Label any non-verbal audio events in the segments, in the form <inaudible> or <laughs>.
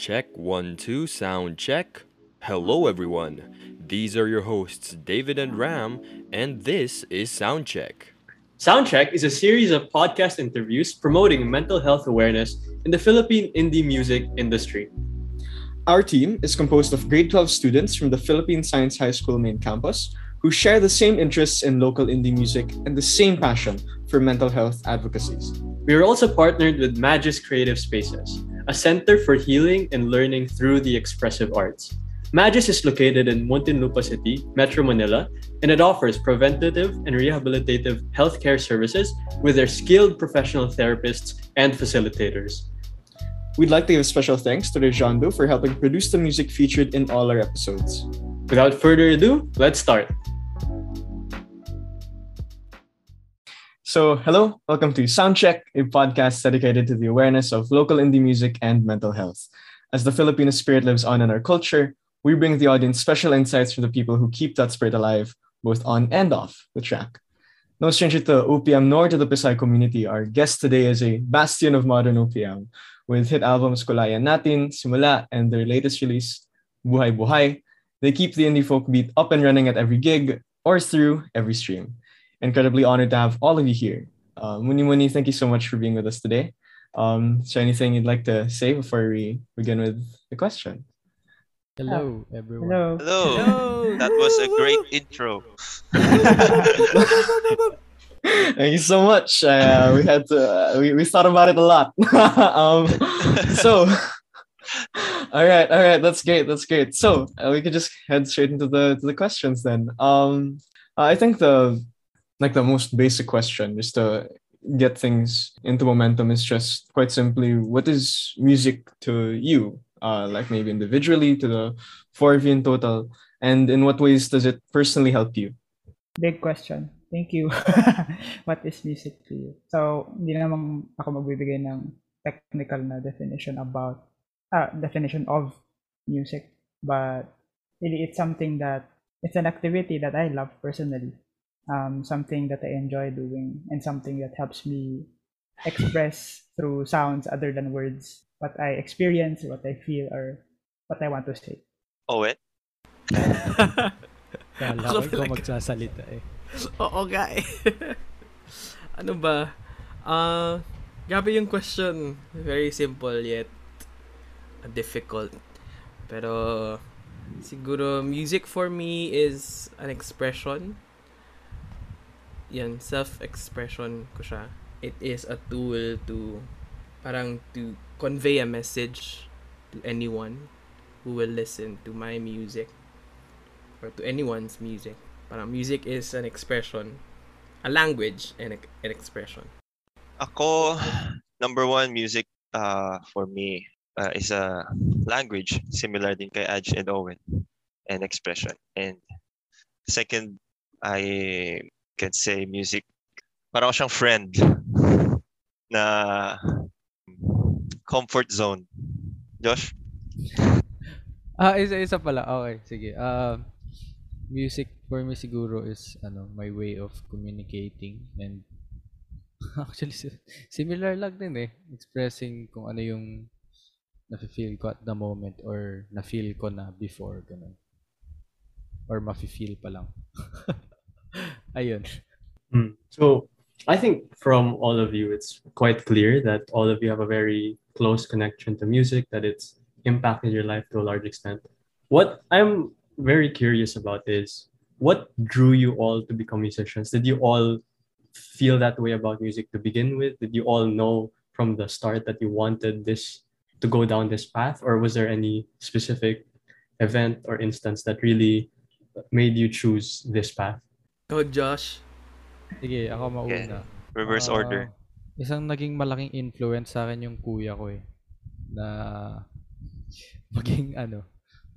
Check one, two, sound check. Hello, everyone. These are your hosts, David and Ram, and this is Soundcheck. Soundcheck is a series of podcast interviews promoting mental health awareness in the Philippine indie music industry. Our team is composed of grade 12 students from the Philippine Science High School main campus who share the same interests in local indie music and the same passion for mental health advocacies. We are also partnered with Magis Creative Spaces, a center for healing and learning through the expressive arts. Magis is located in Muntinlupa City, Metro Manila, and it offers preventative and rehabilitative healthcare services with their skilled professional therapists and facilitators. We'd like to give special thanks to Rejando for helping produce the music featured in all our episodes. Without further ado, let's start. So, hello, welcome to Soundcheck, a podcast dedicated to the awareness of local indie music and mental health. As the Filipino spirit lives on in our culture, we bring the audience special insights from the people who keep that spirit alive, both on and off the track. No stranger to OPM nor to the Pisay community, our guest today is a bastion of modern OPM with hit albums Kulayan Natin, Simula, and their latest release, Buhay Buhay. They keep the indie folk beat up and running at every gig or through every stream incredibly honored to have all of you here. Uh, Muni Muni, thank you so much for being with us today. Um, is there anything you'd like to say before we begin with the question? Hello, everyone. Hello. Hello. Hello. That was a great intro. <laughs> Thank you so much. Uh, we had to, uh, we, we thought about it a lot. <laughs> um, so, <laughs> all right, all right, that's great, that's great. So uh, we could just head straight into the to the questions then. Um, I think the like the most basic question just to get things into momentum is just quite simply what is music to you? Uh, like maybe individually to the four of you in total and in what ways does it personally help you? Big question. Thank you. <laughs> What is music to you? So hindi naman ako magbibigay ng technical na definition about uh, definition of music but really it's something that it's an activity that I love personally um, something that I enjoy doing and something that helps me express through sounds other than words what I experience, what I feel, or what I want to say. Oh, it? <laughs> Kala ko ikaw magsasalita eh. Oo nga <laughs> eh. ano ba? Uh, grabe yung question. Very simple yet difficult. Pero siguro music for me is an expression yan, self-expression ko siya. It is a tool to, parang to convey a message to anyone who will listen to my music or to anyone's music. Parang music is an expression, a language and an expression. Ako, number one, music uh, for me uh, is a language similar din kay Aj and Owen and expression. And second, I can say music, parang siyang friend na comfort zone. Josh? Ah, isa isa pala. Okay, sige. Uh, music for me siguro is ano, my way of communicating and <laughs> actually similar lang din eh. Expressing kung ano yung nafe-feel ko at the moment or na-feel ko na before ganun. Or mafe-feel pa lang. <laughs> Ayun. Hmm. So I think from all of you, it's quite clear that all of you have a very close connection to music, that it's impacted your life to a large extent. What I'm very curious about is what drew you all to become musicians? Did you all feel that way about music to begin with? Did you all know from the start that you wanted this to go down this path? Or was there any specific event or instance that really made you choose this path? Go, Josh. Sige, ako mauna. Okay. Reverse uh, order. Isang naging malaking influence sa akin yung kuya ko eh. Na <laughs> maging ano,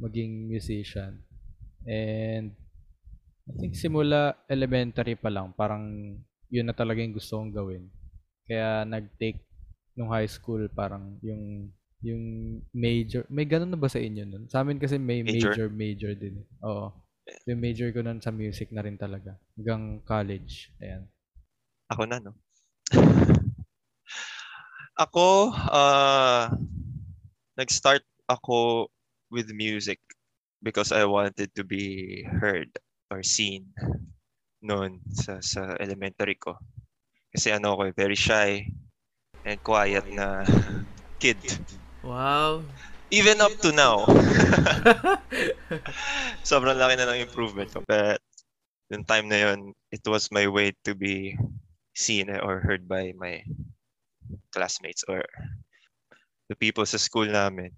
maging musician. And I think simula elementary pa lang, parang yun na talaga yung gusto kong gawin. Kaya nag-take nung high school parang yung yung major, may ganun na ba sa inyo nun? Sa amin kasi may major major, major din. Oo. Yung major ko nun sa music na rin talaga. Hanggang college. Ayan. Ako na, no? <laughs> ako, uh, nag-start ako with music because I wanted to be heard or seen noon sa, sa elementary ko. Kasi ano ako, eh, very shy and quiet na <laughs> kid. Wow. Even up to now. <laughs> Sobrang laki na ng improvement ko. But yung time na yun, it was my way to be seen or heard by my classmates or the people sa school namin.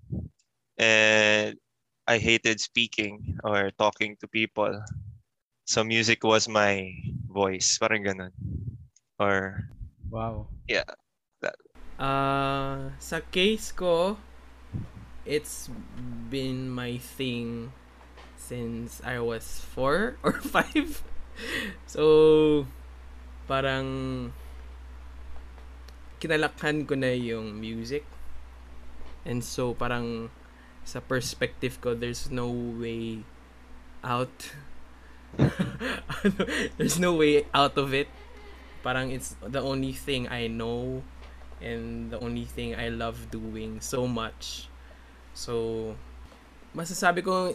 And I hated speaking or talking to people. So music was my voice, parang ganun. Or Wow. Yeah. That. Uh, sa case ko, it's been my thing since I was 4 <laughs> or 5. so, parang kinalakhan ko na yung music. And so, parang sa perspective ko, there's no way out. <laughs> Ano, there's no way out of it. Parang it's the only thing I know and the only thing I love doing so much. So, masasabi ko,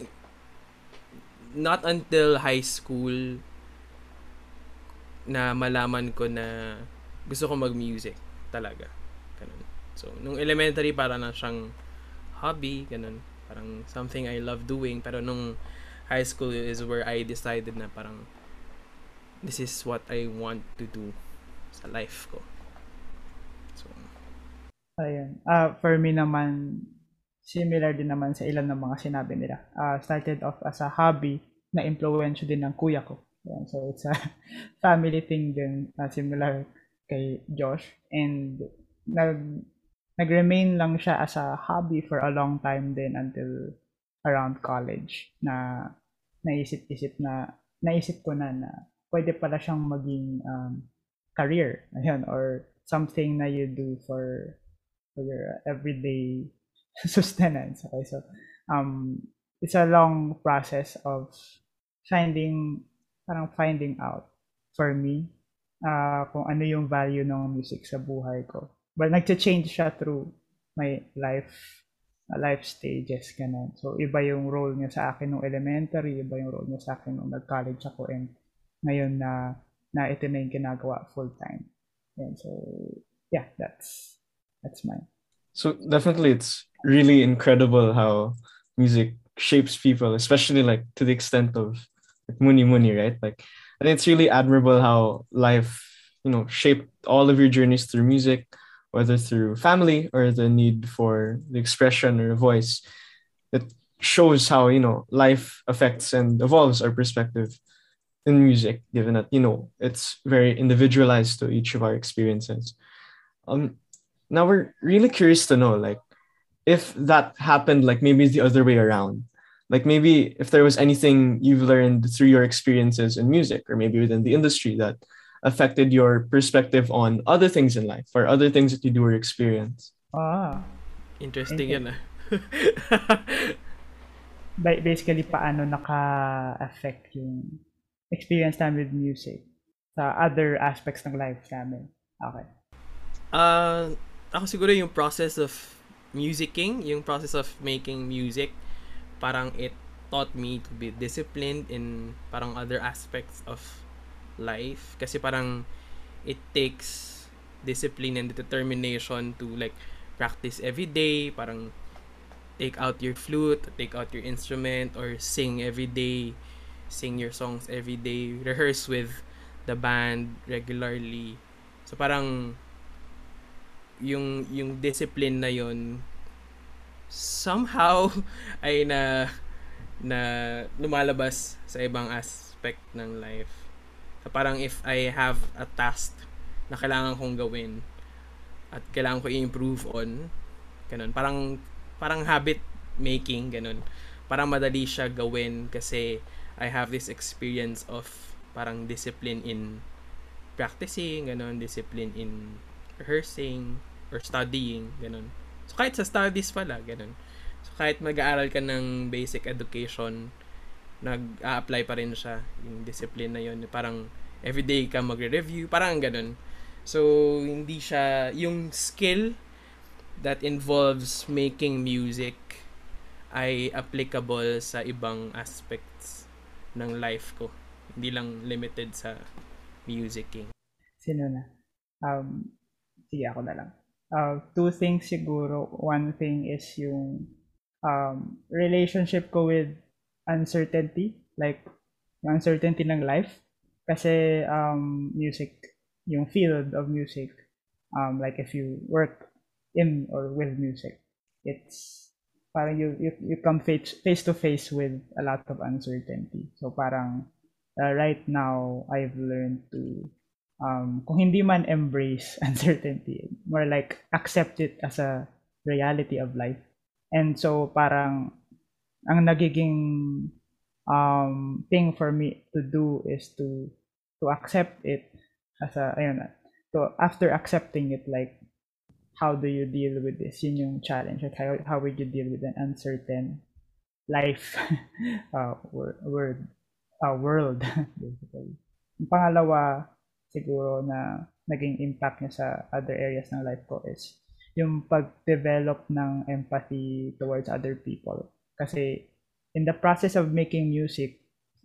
not until high school na malaman ko na gusto ko mag-music talaga. Ganun. So, nung elementary, para na siyang hobby, ganun. Parang something I love doing. Pero nung high school is where I decided na parang this is what I want to do sa life ko. So, Ayun. Ah, for me naman, similar din naman sa ilan ng mga sinabi nila. Ah, started off as a hobby na impluwensyo din ng kuya ko. Ayan, so it's a <laughs> family thing din, ah, similar kay Josh. And nag nag-remain lang siya as a hobby for a long time din until around college na naisip-isip na naisip ko na na pwede pala siyang maging um, career ayun or something na you do for for your everyday <laughs> sustenance. Okay so um it's a long process of finding parang finding out for me uh, kung ano yung value ng music sa buhay ko. But nagcha-change siya through my life uh, life stages ganun. So iba yung role niya sa akin nung elementary iba yung role niya sa akin nung nag-college ako and ngayon na na ito na yung ginagawa full time and so yeah that's that's mine. So definitely, it's really incredible how music shapes people, especially like to the extent of like Muni Muni, right? Like and it's really admirable how life, you know, shaped all of your journeys through music, whether through family or the need for the expression or a voice. It shows how you know life affects and evolves our perspective in music, given that you know it's very individualized to each of our experiences. Um, now we're really curious to know like if that happened like maybe it's the other way around like maybe if there was anything you've learned through your experiences in music or maybe within the industry that affected your perspective on other things in life or other things that you do or experience ah interesting Okay. yan ah. <laughs> ba- basically paano naka-affect yung experience namin with music sa other aspects ng life namin. Okay. Uh, ako siguro yung process of musicking, yung process of making music, parang it taught me to be disciplined in parang other aspects of life. Kasi parang it takes discipline and determination to like practice every day, parang take out your flute, take out your instrument, or sing every day, sing your songs every day, rehearse with the band regularly. So parang yung yung discipline na yon somehow <laughs> ay na na lumalabas sa ibang aspect ng life. So parang if I have a task na kailangan kong gawin at kailangan ko i-improve on, ganun. Parang parang habit making ganun. Parang madali siya gawin kasi I have this experience of parang discipline in practicing, ganun, discipline in rehearsing or studying, ganun. So kahit sa studies pala, ganun. So kahit mag-aaral ka ng basic education, nag-a-apply pa rin siya yung discipline na yun. Parang everyday ka magre-review, parang ganun. So hindi siya yung skill that involves making music ay applicable sa ibang aspects ng life ko. Hindi lang limited sa musicking. Sino na? Um, sige, ako na lang. Uh, two things siguro. One thing is yung um, relationship ko with uncertainty. Like, yung uncertainty ng life. Kasi um, music, yung field of music, um, like if you work in or with music, it's parang you, you, you come face, face to face with a lot of uncertainty. So parang uh, right now, I've learned to, um, kung hindi man embrace <laughs> uncertainty, more like accept it as a reality of life. And so parang ang nagiging um, thing for me to do is to to accept it as a ayun so after accepting it like how do you deal with this yun yung challenge like how, how would you deal with an uncertain life <laughs> uh, word uh, world <laughs> basically yung pangalawa siguro na naging impact niya sa other areas ng life ko is yung pag-develop ng empathy towards other people. Kasi in the process of making music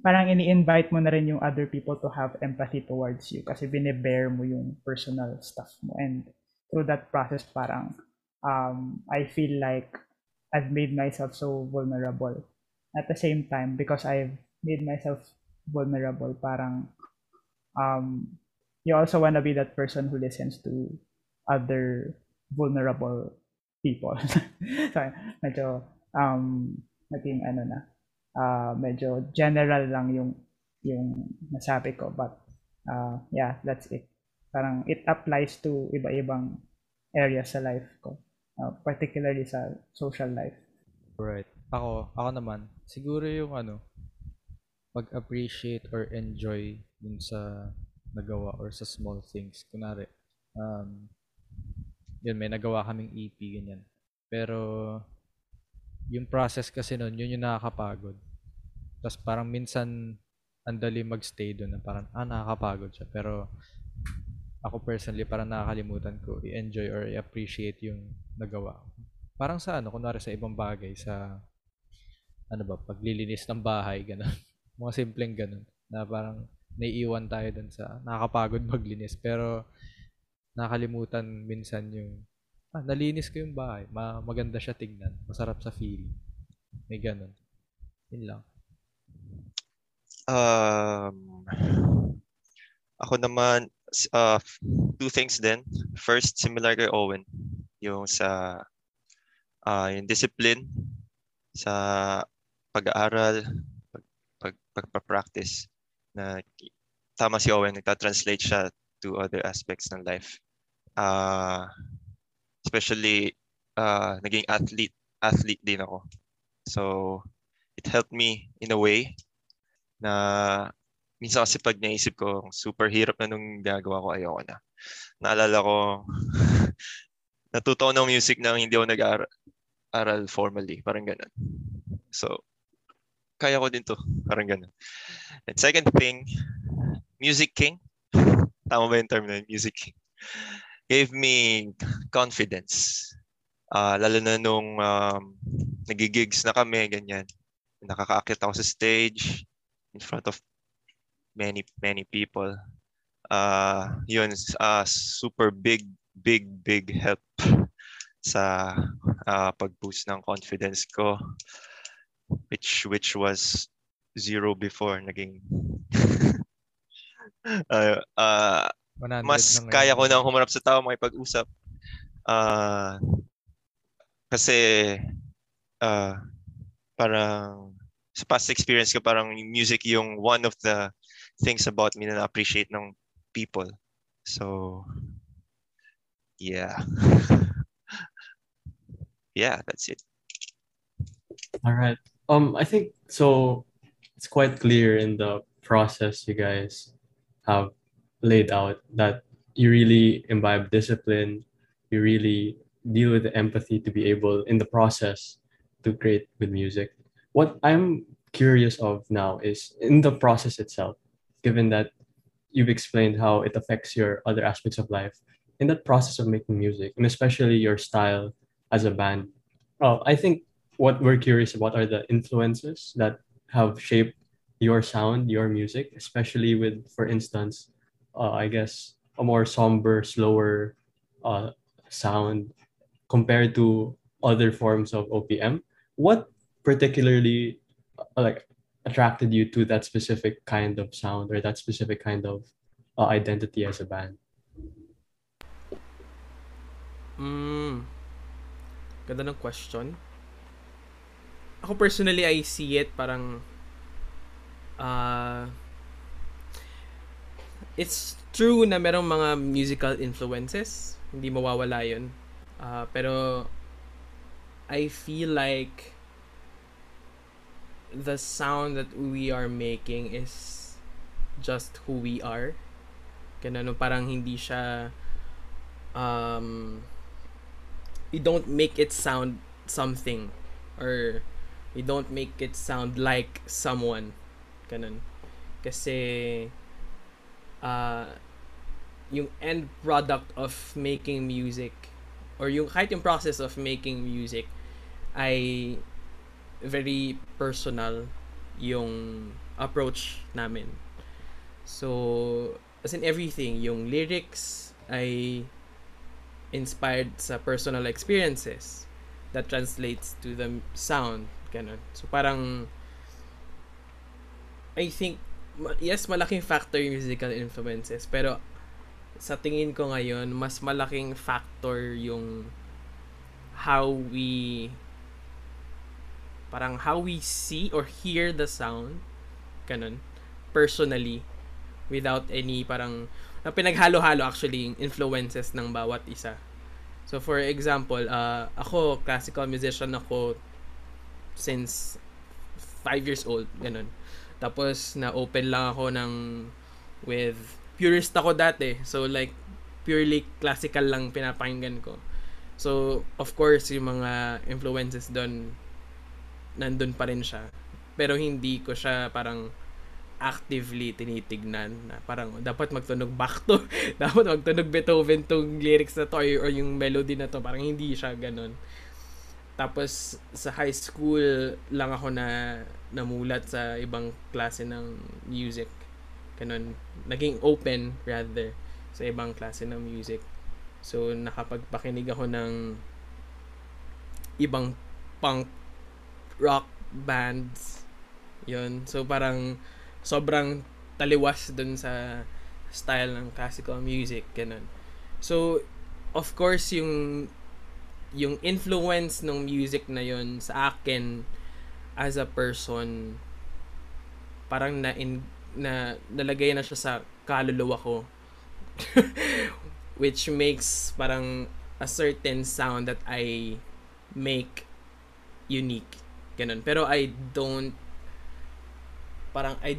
parang ini-invite mo na rin yung other people to have empathy towards you kasi bine-bear mo yung personal stuff mo. And through that process parang um, I feel like I've made myself so vulnerable. At the same time because I've made myself vulnerable parang um, you also want to be that person who listens to other vulnerable people. <laughs> So medyo um, naging ano na uh, medyo general lang yung yung nasabi ko but uh, yeah that's it. Parang it applies to iba-ibang areas sa life ko uh, particularly sa social life. Right ako ako naman siguro yung ano pag-appreciate or enjoy dun sa nagawa or sa small things kunari um yun may nagawa kaming EP ganyan pero yung process kasi nun, yun yung nakakapagod. Tapos parang minsan, ang dali magstay doon na parang, ah, nakakapagod siya. Pero, ako personally, parang nakakalimutan ko i-enjoy or i-appreciate yung nagawa ko. Parang sa ano, kunwari sa ibang bagay, sa, ano ba, paglilinis ng bahay, ganun. <laughs> Mga simpleng ganun. Na parang, naiiwan tayo dun sa, nakakapagod <laughs> maglinis. Pero, nakakalimutan minsan yung ah, nalinis ko yung bahay. Ma maganda siya tignan. Masarap sa feeling. May ganun. Yun lang. Um, ako naman, uh, two things din. First, similar kay Owen. Yung sa, uh, yung discipline sa pag-aaral, pag, pag, pagpa-practice na tama si Owen, nagta-translate siya to other aspects ng life. Uh, especially uh, naging athlete athlete din ako. So it helped me in a way na minsan kasi pag naisip ko super hirap na nung ginagawa ko ayoko na. Naalala ko <laughs> natuto ng music nang hindi ako nag-aral formally, parang ganun. So kaya ko din to, parang ganun. And second thing, Music King. <laughs> Tama ba yung term na Music King? gave me confidence. Uh, lalo na nung um, nagigigs na kami, ganyan. Nakakaakit ako sa stage in front of many, many people. Uh, yun, uh, super big, big, big help sa uh, pag-boost ng confidence ko which which was zero before naging <laughs> uh, uh, mas kaya ko nang humarap sa tao, makipag-usap. Uh, kasi uh, parang sa past experience ko parang music yung one of the things about me na na-appreciate ng people. So, yeah. <laughs> yeah, that's it. All right. Um, I think so. It's quite clear in the process you guys have laid out that you really imbibe discipline, you really deal with the empathy to be able in the process to create with music. What I'm curious of now is in the process itself, given that you've explained how it affects your other aspects of life, in that process of making music, and especially your style as a band, well, I think what we're curious about are the influences that have shaped your sound, your music, especially with, for instance, uh, I guess a more somber, slower uh, sound compared to other forms of OPM. What particularly uh, like attracted you to that specific kind of sound or that specific kind of uh, identity as a band? Mm. Ganda ng question. Ako personally, I see it parang uh, it's true na merong mga musical influences. Hindi mawawala yun. Uh, pero I feel like the sound that we are making is just who we are. Ganun, parang hindi siya um, you don't make it sound something or you don't make it sound like someone. Ganun. Kasi uh, yung end product of making music or yung kahit yung process of making music ay very personal yung approach namin. So as in everything yung lyrics ay inspired sa personal experiences that translates to the sound ganun so parang I think yes malaking factor yung musical influences pero sa tingin ko ngayon mas malaking factor yung how we parang how we see or hear the sound ganun personally without any parang na pinaghalo-halo actually yung influences ng bawat isa. So for example, uh, ako classical musician ako since 5 years old, ganun. Tapos na open lang ako ng with purist ako dati. So like purely classical lang pinapakinggan ko. So of course yung mga influences doon nandun pa rin siya. Pero hindi ko siya parang actively tinitignan na parang dapat magtunog Bach to <laughs> dapat magtunog Beethoven tong lyrics na to or, or yung melody na to parang hindi siya ganun tapos sa high school lang ako na namulat sa ibang klase ng music. Ganun. Naging open rather sa ibang klase ng music. So nakapagpakinig ako ng ibang punk rock bands. Yun. So parang sobrang taliwas dun sa style ng classical music, ganun. So, of course, yung yung influence ng music na yon sa akin as a person parang na in, na nalagay na siya sa kaluluwa ko. <laughs> Which makes parang a certain sound that I make unique. Ganun. Pero I don't parang I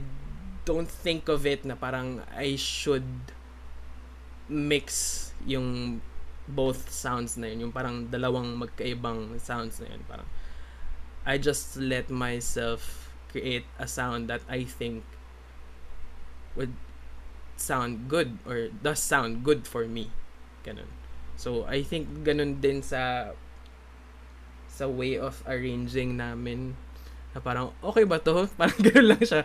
don't think of it na parang I should mix yung both sounds na yun. Yung parang dalawang magkaibang sounds na yun. Parang I just let myself create a sound that I think would sound good or does sound good for me. Ganun. So, I think ganun din sa sa way of arranging namin na parang, okay ba to? <laughs> Parang gano'n lang siya.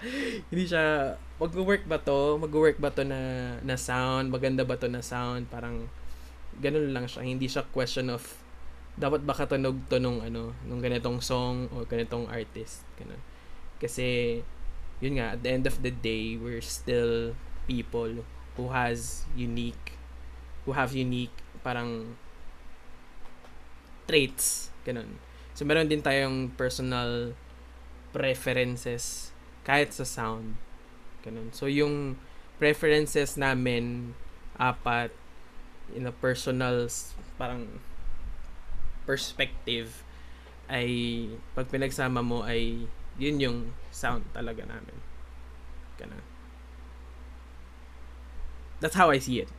Hindi siya, mag-work ba to? Mag-work ba to na, na sound? Maganda ba to na sound? Parang, gano'n lang siya. Hindi siya question of, dapat ba katunog to nung, ano, nung ganitong song o ganitong artist. Ganun. Kasi, yun nga, at the end of the day, we're still people who has unique, who have unique, parang, traits. Ganun. So, meron din tayong personal preferences kahit sa sound. Ganun. So, yung preferences namin, apat, in a personal, parang, perspective, ay, pag pinagsama mo, ay, yun yung sound talaga namin. Ganun. That's how I see it.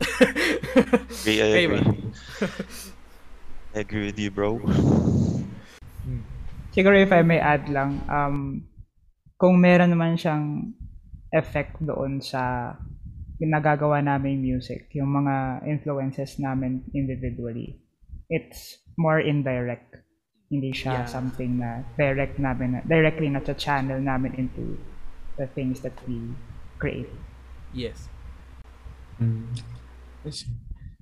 <laughs> agree, I agree. I agree with you, bro. Siguro if I may add lang, um, kung meron naman siyang effect doon sa ginagagawa namin music, yung mga influences namin individually, it's more indirect. Hindi siya Yeah. something na direct namin, directly na channel namin into the things that we create. Yes. Mm.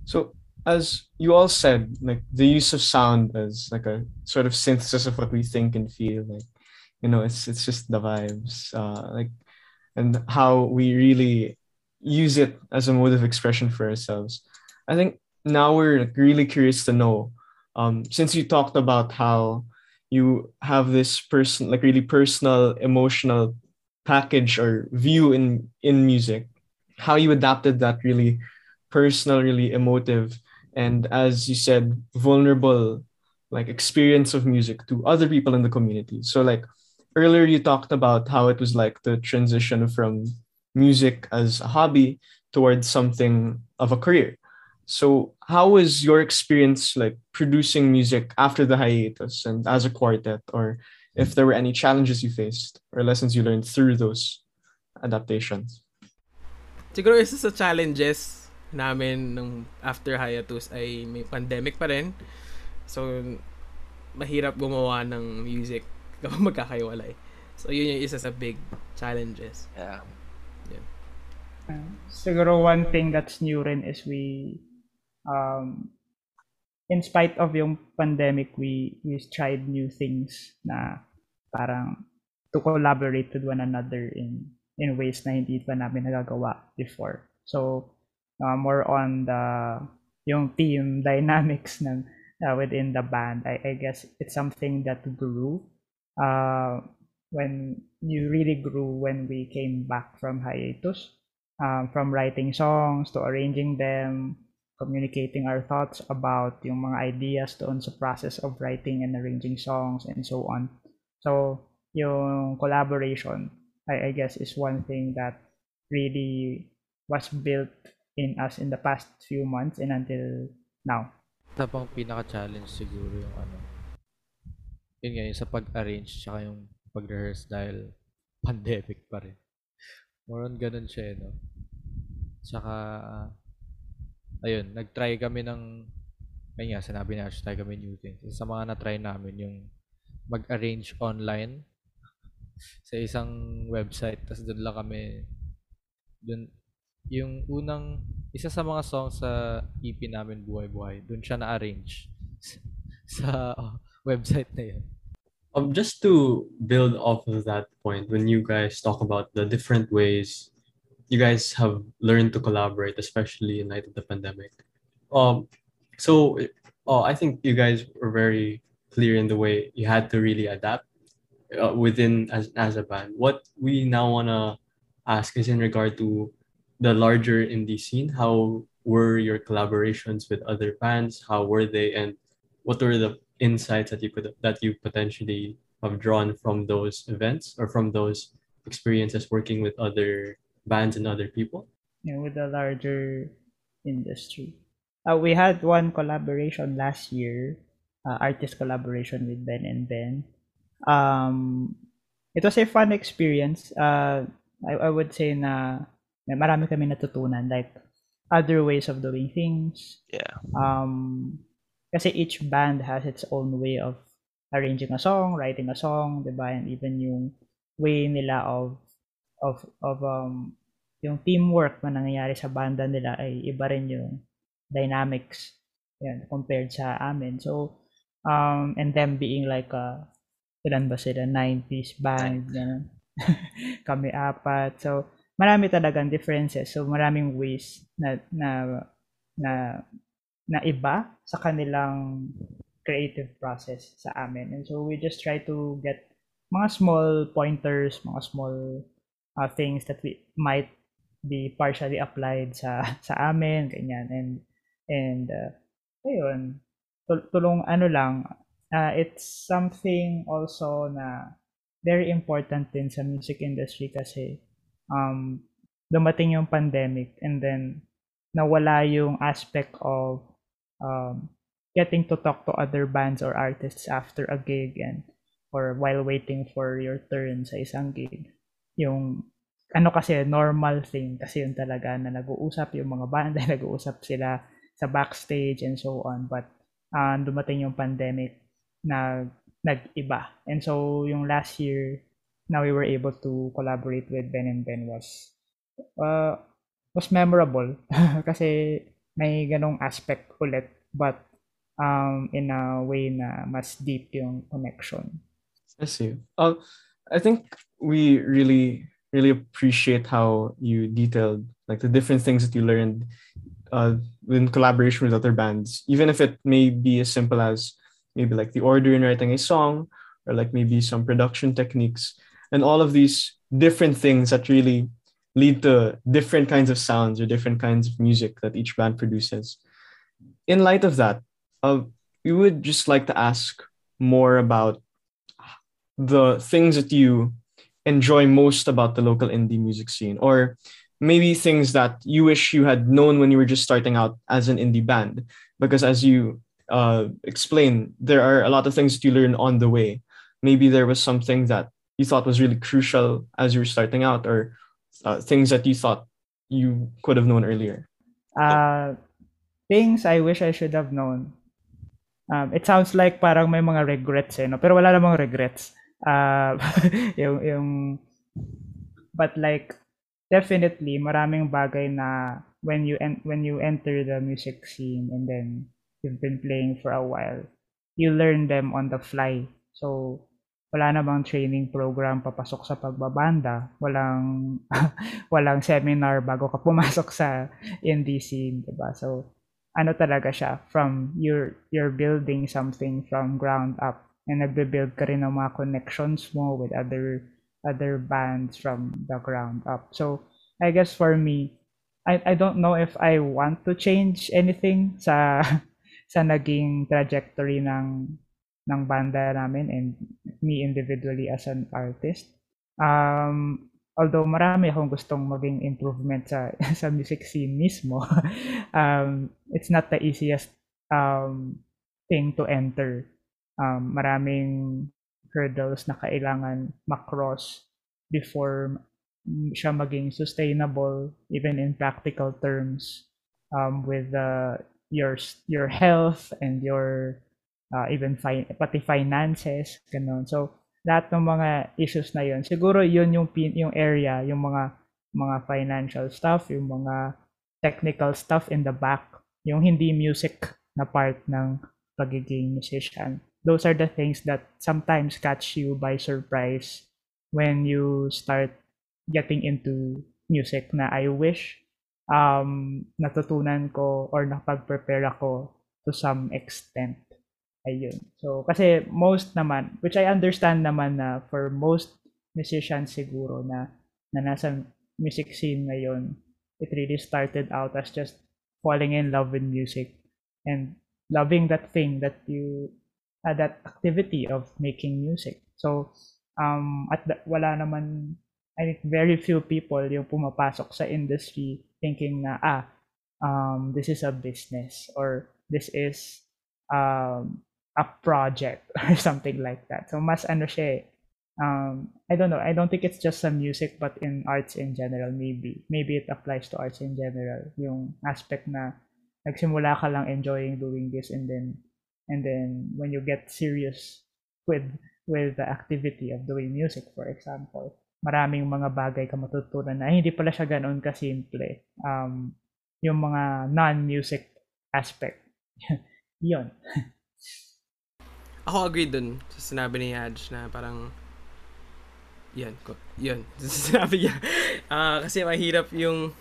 So, as you all said, like the use of sound as like a sort of synthesis of what we think and feel, like you know, it's it's just the vibes, uh, like, and how we really use it as a mode of expression for ourselves. I think now we're really curious to know, um, since you talked about how you have this person, like really personal, emotional package or view in in music, how you adapted that really personal, really emotive, and as you said, vulnerable like experience of music to other people in the community. So like earlier you talked about how it was like the transition from music as a hobby towards something of a career. So how was your experience like producing music after the hiatus and as a quartet or if there were any challenges you faced or lessons you learned through those adaptations? Siguro isa sa challenges namin nung after hiatus ay may pandemic pa rin. So, mahirap gumawa ng music kapag magkakaiwalay. So, yun yung isa sa big challenges. Yeah. Uh, siguro one thing that's new rin is we um in spite of yung pandemic we we tried new things na parang to collaborate with one another in in ways na hindi pa namin nagagawa before. So uh, more on the yung team <laughs> dynamics ng uh, within the band. I, I guess it's something that grew uh, when you really grew when we came back from hiatus um, from writing songs to arranging them, communicating our thoughts about yung mga ideas doon sa process of writing and arranging songs and so on. So, yung collaboration, I, I guess, is one thing that really was built in us in the past few months and until now. Isa pang pinaka-challenge siguro yung ano. Yun nga, yung sa pag-arrange tsaka yung pag-rehearse dahil pandemic pa rin. More on ganun siya, eh, no? Tsaka, ah, ayun, nag-try kami ng, ayun nga, sinabi na, try kami new things. Sa mga na-try namin yung mag-arrange online <laughs> sa isang website. Tapos doon lang kami, doon, yung unang, isa sa mga songs sa EP namin, Buhay Buhay, doon siya na-arrange <laughs> sa oh, website na yun. Um, just to build off of that point, when you guys talk about the different ways you guys have learned to collaborate, especially in light of the pandemic. Um, so uh, I think you guys were very clear in the way you had to really adapt uh, within as as a band. What we now wanna ask is in regard to the larger indie scene. How were your collaborations with other bands? How were they, and what were the insights that you could that you potentially have drawn from those events or from those experiences working with other bands and other people? you know, with the larger industry. Uh, we had one collaboration last year, uh, artist collaboration with Ben and Ben. Um, it was a fun experience. Uh, I, I would say na, na marami kami natutunan, like other ways of doing things. Yeah. Um, kasi each band has its own way of arranging a song, writing a song, 'di ba? And even yung way nila of of of um yung teamwork na nangyayari sa banda nila ay iba rin yung dynamics yan compared sa amin. So um and them being like a ilan ba sila 90s band ganun. <laughs> kami apat. So marami talagang differences. So maraming ways na na na na iba sa kanilang creative process sa amin. And so we just try to get mga small pointers, mga small uh, things that we might be partially applied sa <laughs> sa amin, ganyan. And and uh, ayun, tul- tulong ano lang, uh, it's something also na very important din sa music industry kasi um, dumating yung pandemic and then nawala yung aspect of um, getting to talk to other bands or artists after a gig and or while waiting for your turn sa isang gig. Yung ano kasi normal thing kasi yun talaga na nag-uusap yung mga banda, <laughs> nag-uusap sila sa backstage and so on. But uh, dumating yung pandemic na nag-iba. And so yung last year now we were able to collaborate with Ben and Ben was uh, was memorable <laughs> kasi may ganong aspect ulit but um, in a way na mas deep yung connection. I see. Uh, I think we really really appreciate how you detailed like the different things that you learned uh, in collaboration with other bands, even if it may be as simple as maybe like the order in writing a song or like maybe some production techniques and all of these different things that really lead to different kinds of sounds or different kinds of music that each band produces. In light of that, uh, we would just like to ask more about the things that you enjoy most about the local indie music scene, or maybe things that you wish you had known when you were just starting out as an indie band. Because as you uh, explain, there are a lot of things that you learn on the way. Maybe there was something that you thought was really crucial as you were starting out, or uh, things that you thought you could have known earlier. Uh, things I wish I should have known. Um, it sounds like parang may mga regrets eh, no? pero wala namang regrets. Uh, <laughs> yung, yung, but like, definitely, maraming bagay na when you en- when you enter the music scene and then you've been playing for a while, you learn them on the fly. So, wala namang training program papasok sa pagbabanda, walang <laughs> walang seminar bago ka pumasok sa indie scene, 'di ba? So, ano talaga siya from you're you're building something from ground up and nagbe-build ka rin ng mga connections mo with other other bands from the ground up. So, I guess for me, I I don't know if I want to change anything sa <laughs> sa naging trajectory ng ng banda namin and me individually as an artist. Um, although marami akong gustong maging improvement sa <laughs> sa music scene mismo, <laughs> um, it's not the easiest um, thing to enter um, maraming hurdles na kailangan macross before siya maging sustainable even in practical terms um, with uh, your your health and your uh, even fi- pati finances ganun so lahat ng mga issues na yon siguro yun yung pin, yung area yung mga mga financial stuff yung mga technical stuff in the back yung hindi music na part ng pagiging musician those are the things that sometimes catch you by surprise when you start getting into music na I wish um, natutunan ko or napag-prepare ako to some extent. Ayun. So, kasi most naman, which I understand naman na for most musicians siguro na, na nasa music scene ngayon, it really started out as just falling in love with music and loving that thing that you uh, that activity of making music. So, um, at the, wala naman, I think very few people yung pumapasok sa industry thinking na, ah, um, this is a business or this is um, a project <laughs> or something like that. So, mas ano siya eh, um, I don't know. I don't think it's just some music, but in arts in general, maybe. Maybe it applies to arts in general. Yung aspect na nagsimula ka lang enjoying doing this and then and then when you get serious with with the activity of doing music for example maraming mga bagay ka matutunan na hindi pala siya ganoon kasimple um yung mga non-music aspect <laughs> yon <laughs> ako agree dun sa sinabi ni Hadj na parang yan, yun. <laughs> Sinabi niya. Uh, kasi mahirap yung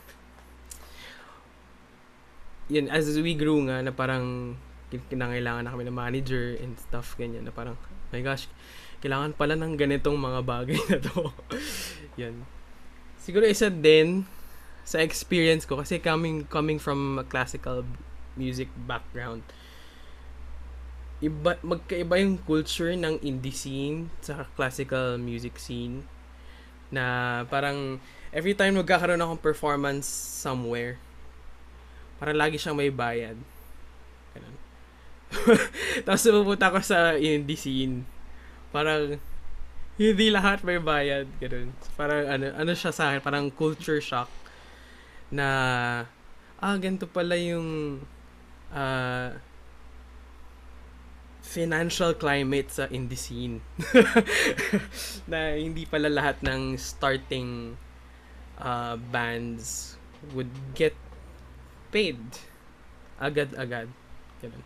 yun, as we grew nga, na parang kinangailangan na kami ng manager and stuff, ganyan, na parang, my gosh, kailangan pala ng ganitong mga bagay na to. <laughs> yan. Siguro isa din sa experience ko, kasi coming, coming from a classical music background, iba, magkaiba yung culture ng indie scene sa classical music scene na parang every time magkakaroon akong performance somewhere, parang lagi siyang may bayad. Ganun. <laughs> Tapos pupunta ko sa indie scene. Parang, hindi lahat may bayad. Ganun. Parang, ano, ano siya sa akin, parang culture shock. Na, ah, ganito pala yung, uh, financial climate sa indie scene. <laughs> na hindi pala lahat ng starting uh, bands would get paid agad-agad. Ganun.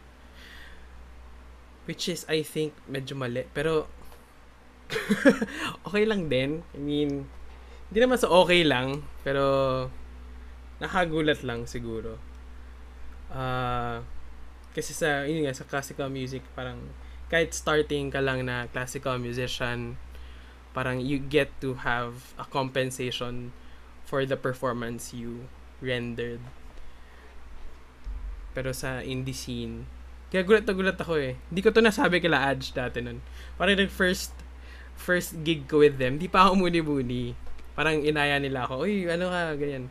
Which is, I think, medyo mali. Pero, <laughs> okay lang din. I mean, hindi naman sa okay lang. Pero, nakagulat lang siguro. Ah, uh, kasi sa, yun nga, sa classical music, parang, kahit starting ka lang na classical musician, parang you get to have a compensation for the performance you rendered. Pero sa indie scene, kaya gulat na gulat ako eh. Hindi ko to nasabi kila Adj dati nun. Parang yung first, first gig ko with them, di pa ako muni-muni. Parang inaya nila ako, uy, ano ka, ganyan.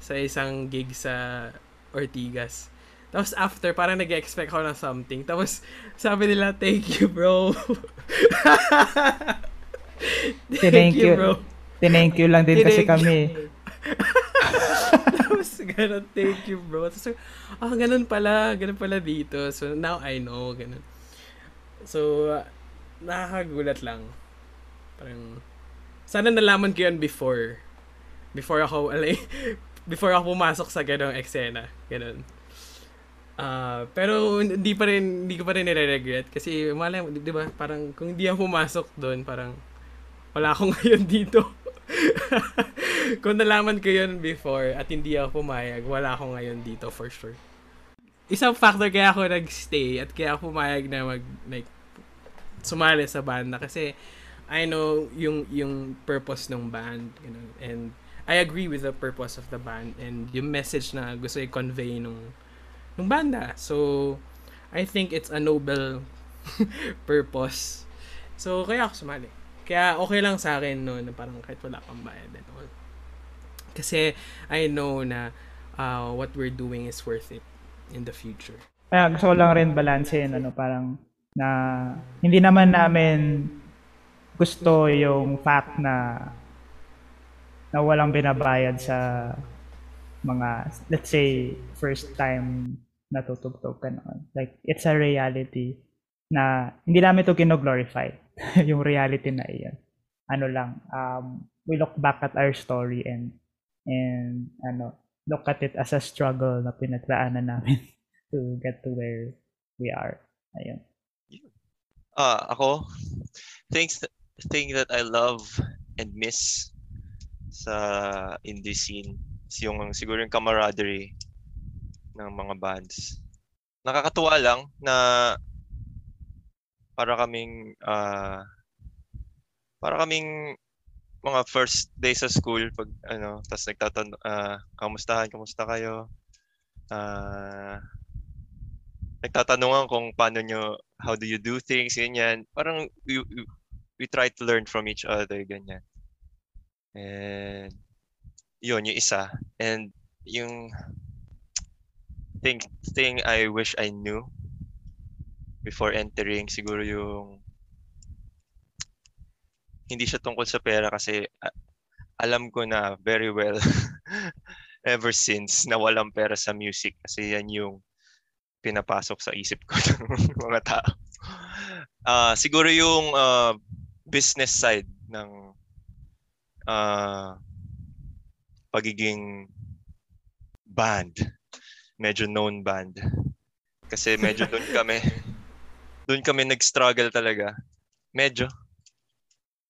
Sa isang gig sa Ortigas. Tapos after, parang nag-expect ako ng something. Tapos sabi nila, thank you, bro. <laughs> thank you, bro. Thank you lang din kasi kami. Tapos, ganun, thank you, bro. Tapos, ah, ganun pala, ganun pala dito. So, now I know, ganun. So, uh, nakakagulat lang. Parang, sana nalaman ko yun before. Before ako, <laughs> alay, before ako pumasok sa ganong eksena. Ganun. Uh, pero hindi pa rin hindi ko pa rin nire-regret kasi malay mo, 'di ba? Parang kung hindi ako pumasok doon, parang wala akong <laughs> ngayon dito. <laughs> Kung nalaman ko yun before at hindi ako pumayag, wala ako ngayon dito for sure. Isang factor kaya ako nagstay at kaya ako pumayag na mag like sumali sa banda kasi I know yung yung purpose ng band ganun, and I agree with the purpose of the band and yung message na gusto i-convey nung nung banda. So I think it's a noble <laughs> purpose. So kaya ako sumali. Kaya okay lang sa akin no, na parang kahit wala kang bayad and all. Kasi I know na uh, what we're doing is worth it in the future. Kaya gusto ko lang rin balansein ano parang na hindi naman namin gusto yung fact na na walang binabayad sa mga let's say first time natutugtog ka noon. Like it's a reality na hindi namin to kino-glorify. <laughs> yung reality na iyon. Ano lang, um, we look back at our story and and ano, look at it as a struggle na pinagdaanan namin <laughs> to get to where we are. Ayun. Ah, uh, ako things that, thing that I love and miss sa indie scene is yung siguro yung camaraderie ng mga bands. Nakakatuwa lang na para kaming uh, para kaming mga first day sa school pag ano tapos nagtatan uh, kamustahan kamusta kayo? Uh, nagtatanungan kung paano nyo how do you do things ganyan. Parang we, we, we try to learn from each other ganyan. And yun yung isa. And yung thing thing I wish I knew before entering siguro yung hindi siya tungkol sa pera kasi uh, alam ko na very well <laughs> ever since na walang pera sa music kasi yan yung pinapasok sa isip ko <laughs> ng mga tao. Uh, siguro yung uh, business side ng uh, pagiging band. Medyo known band. Kasi medyo doon kami <laughs> doon kami nag-struggle talaga. Medyo.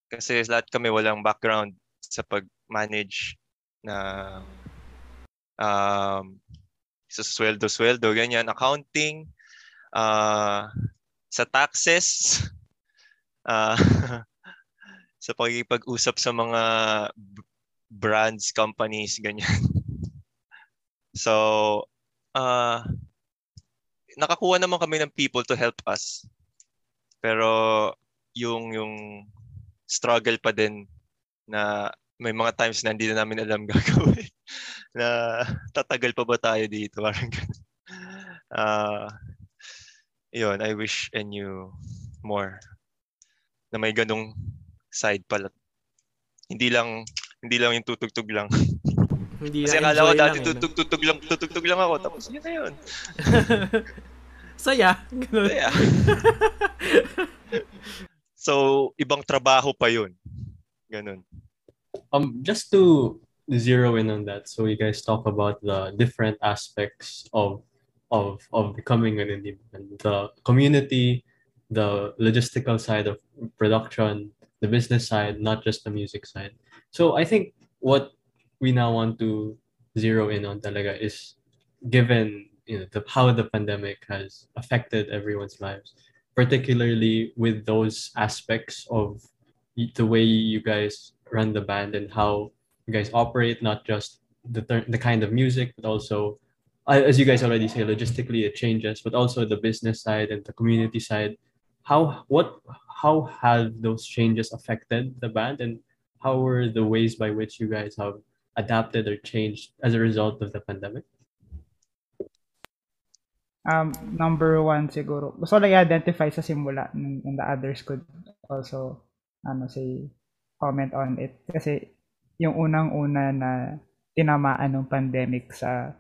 Kasi lahat kami walang background sa pag-manage na um, sa sweldo-sweldo, ganyan, accounting, uh, sa taxes, uh, <laughs> <laughs> sa pagkikipag-usap sa mga brands, companies, ganyan. so, uh, nakakuha naman kami ng people to help us. Pero yung yung struggle pa din na may mga times na hindi na namin alam <laughs> gagawin. na tatagal pa ba tayo dito? <laughs> Parang ganun. Uh, yun, I wish I knew more na may ganong side pala. Hindi lang hindi lang yung tutugtog lang. Hindi Kasi akala ko dati tutug-tutug lang, tutugtog lang ako. Tapos yun na yun. <laughs> saya. Ganun. Yeah. <laughs> so, ibang trabaho pa yun. Ganun. Um, just to zero in on that, so you guys talk about the different aspects of of of becoming an indie band, the community, the logistical side of production, the business side, not just the music side. So I think what we now want to zero in on talaga is given you know the how the pandemic has affected everyone's lives, particularly with those aspects of the way you guys run the band and how you guys operate, not just the ter- the kind of music, but also as you guys already say, logistically it changes, but also the business side and the community side. How what how have those changes affected the band and how were the ways by which you guys have adapted or changed as a result of the pandemic? Um, number one siguro. Gusto lang i-identify sa simula and, and the others could also ano say comment on it. Kasi yung unang-una na tinamaan ng pandemic sa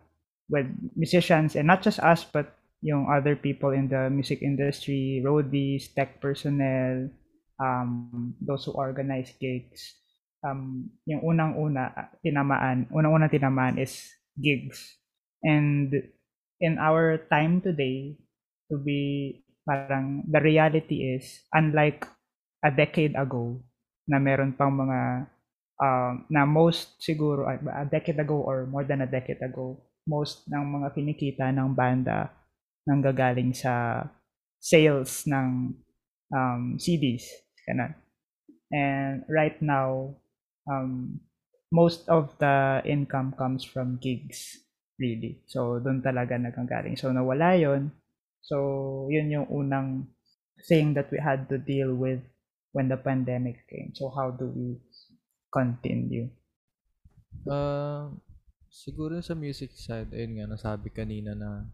with musicians and not just us but yung other people in the music industry, roadies, tech personnel, um, those who organize gigs. Um, yung unang-una tinamaan, unang-una tinamaan is gigs. And in our time today to be parang the reality is unlike a decade ago na meron pang mga um, na most siguro ay, a decade ago or more than a decade ago most ng mga kinikita ng banda nanggagaling sa sales ng um, CDs ganun. and right now um, most of the income comes from gigs really. So, doon talaga nagkagaling. So, nawala yon So, yun yung unang thing that we had to deal with when the pandemic came. So, how do we continue? Uh, siguro sa music side, ayun nga, nasabi kanina na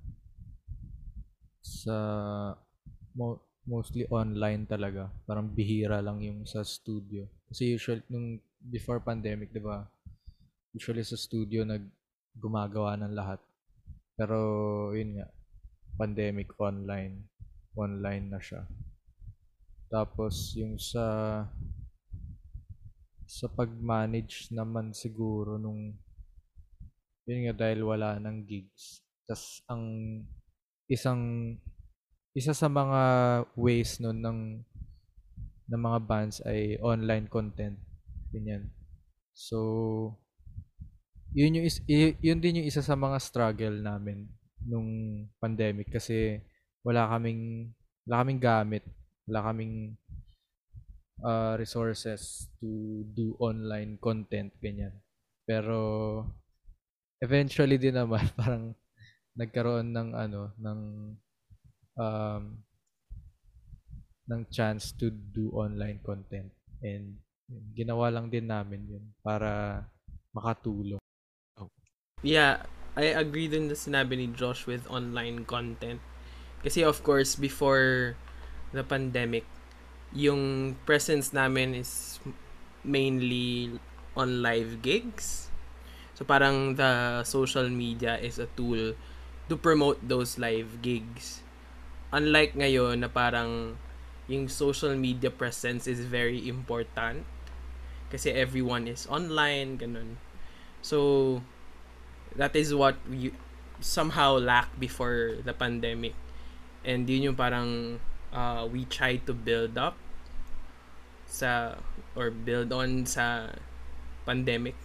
sa mo, mostly online talaga. Parang bihira lang yung sa studio. Kasi usually, nung before pandemic, di ba? Usually sa studio, nag, gumagawa ng lahat. Pero, yun nga, pandemic online. Online na siya. Tapos, yung sa sa pag-manage naman siguro nung yun nga dahil wala ng gigs. Tas ang isang isa sa mga ways nun ng ng mga bands ay online content. Ganyan. So, yun yung is, yun din yung isa sa mga struggle namin nung pandemic kasi wala kaming wala kaming gamit, wala kaming uh, resources to do online content ganyan. Pero eventually din naman <laughs> parang nagkaroon ng ano ng um, ng chance to do online content and ginawa lang din namin yun para makatulong. Yeah, I agree din na sinabi ni Josh with online content. Kasi of course, before the pandemic, yung presence namin is mainly on live gigs. So parang the social media is a tool to promote those live gigs. Unlike ngayon na parang yung social media presence is very important kasi everyone is online, ganun. So, that is what we somehow lacked before the pandemic. And yun yung parang uh, we try to build up sa or build on sa pandemic.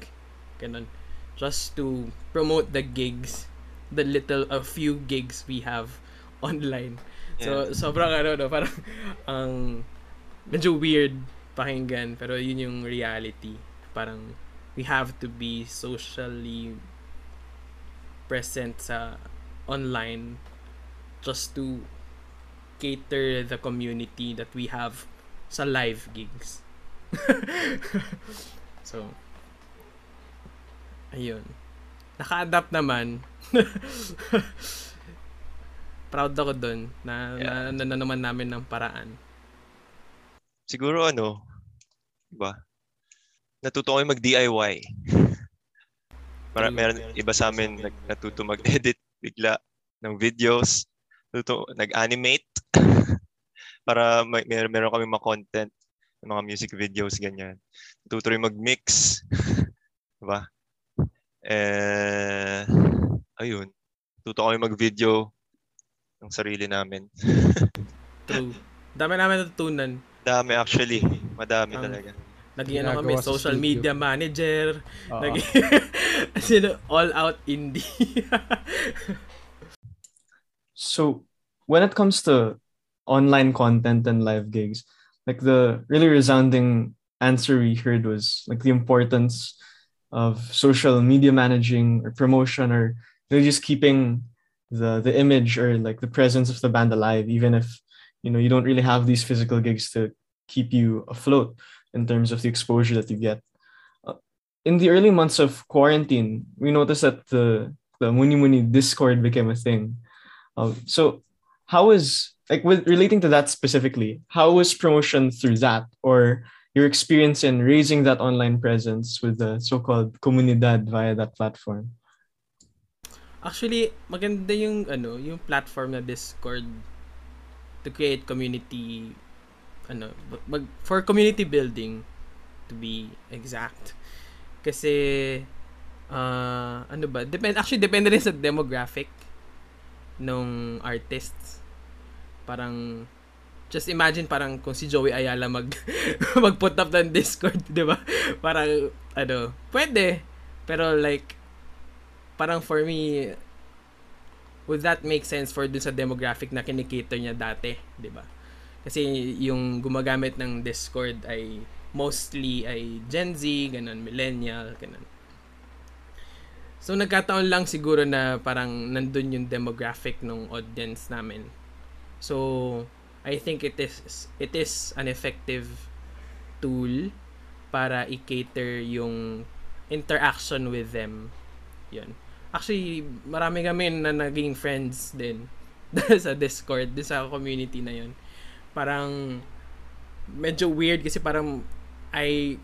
Ganun. Just to promote the gigs, the little, a few gigs we have <laughs> online. So, sobrang ano, no, parang ang medyo weird pakinggan, pero yun yung reality. Parang we have to be socially present sa online just to cater the community that we have sa live gigs. <laughs> so, ayun. Naka-adapt naman. <laughs> Proud ako dun na, Yeah. na, na, na naman namin ng paraan. Siguro ano, diba? Natuto ko mag-DIY. <laughs> Mar- True. meron iba sa amin nag- natuto mag-edit bigla ng videos. Totoo, nag-animate <laughs> para may mer meron kami mga content, mga music videos ganyan. Natuto rin mag-mix. <laughs> 'Di ba? Eh ayun. Tuto kami mag-video ng sarili namin. True. Dami namin natutunan. Dami actually, madami Ang- talaga. Naging ano kami, social media manager. Oo. Naging, <laughs> as all out indie. <laughs> So, when it comes to online content and live gigs, like the really resounding answer we heard was like the importance of social media managing or promotion or really just keeping the the image or like the presence of the band alive, even if you know you don't really have these physical gigs to keep you afloat in terms of the exposure that you get. Uh, in the early months of quarantine, we noticed that the the Muni Muni Discord became a thing. Um, so how is like with relating to that specifically, how was promotion through that or your experience in raising that online presence with the so-called comunidad via that platform? Actually, maganda yung ano, yung platform na Discord to create community ano, mag, for community building to be exact. Kasi ah, ano ba? Depend actually depende rin sa demographic nung artists. Parang just imagine parang kung si Joey Ayala mag <laughs> mag-put up ng Discord, 'di ba? Parang ano, pwede. Pero like parang for me would that make sense for dun sa demographic na kinikater niya dati, 'di ba? Kasi yung gumagamit ng Discord ay mostly ay Gen Z, ganun, millennial, ganun. So nagkataon lang siguro na parang nandun yung demographic ng audience namin. So I think it is it is an effective tool para i-cater yung interaction with them. Yun. Actually, marami kami na naging friends din <laughs> sa Discord, din sa community na yun. Parang medyo weird kasi parang I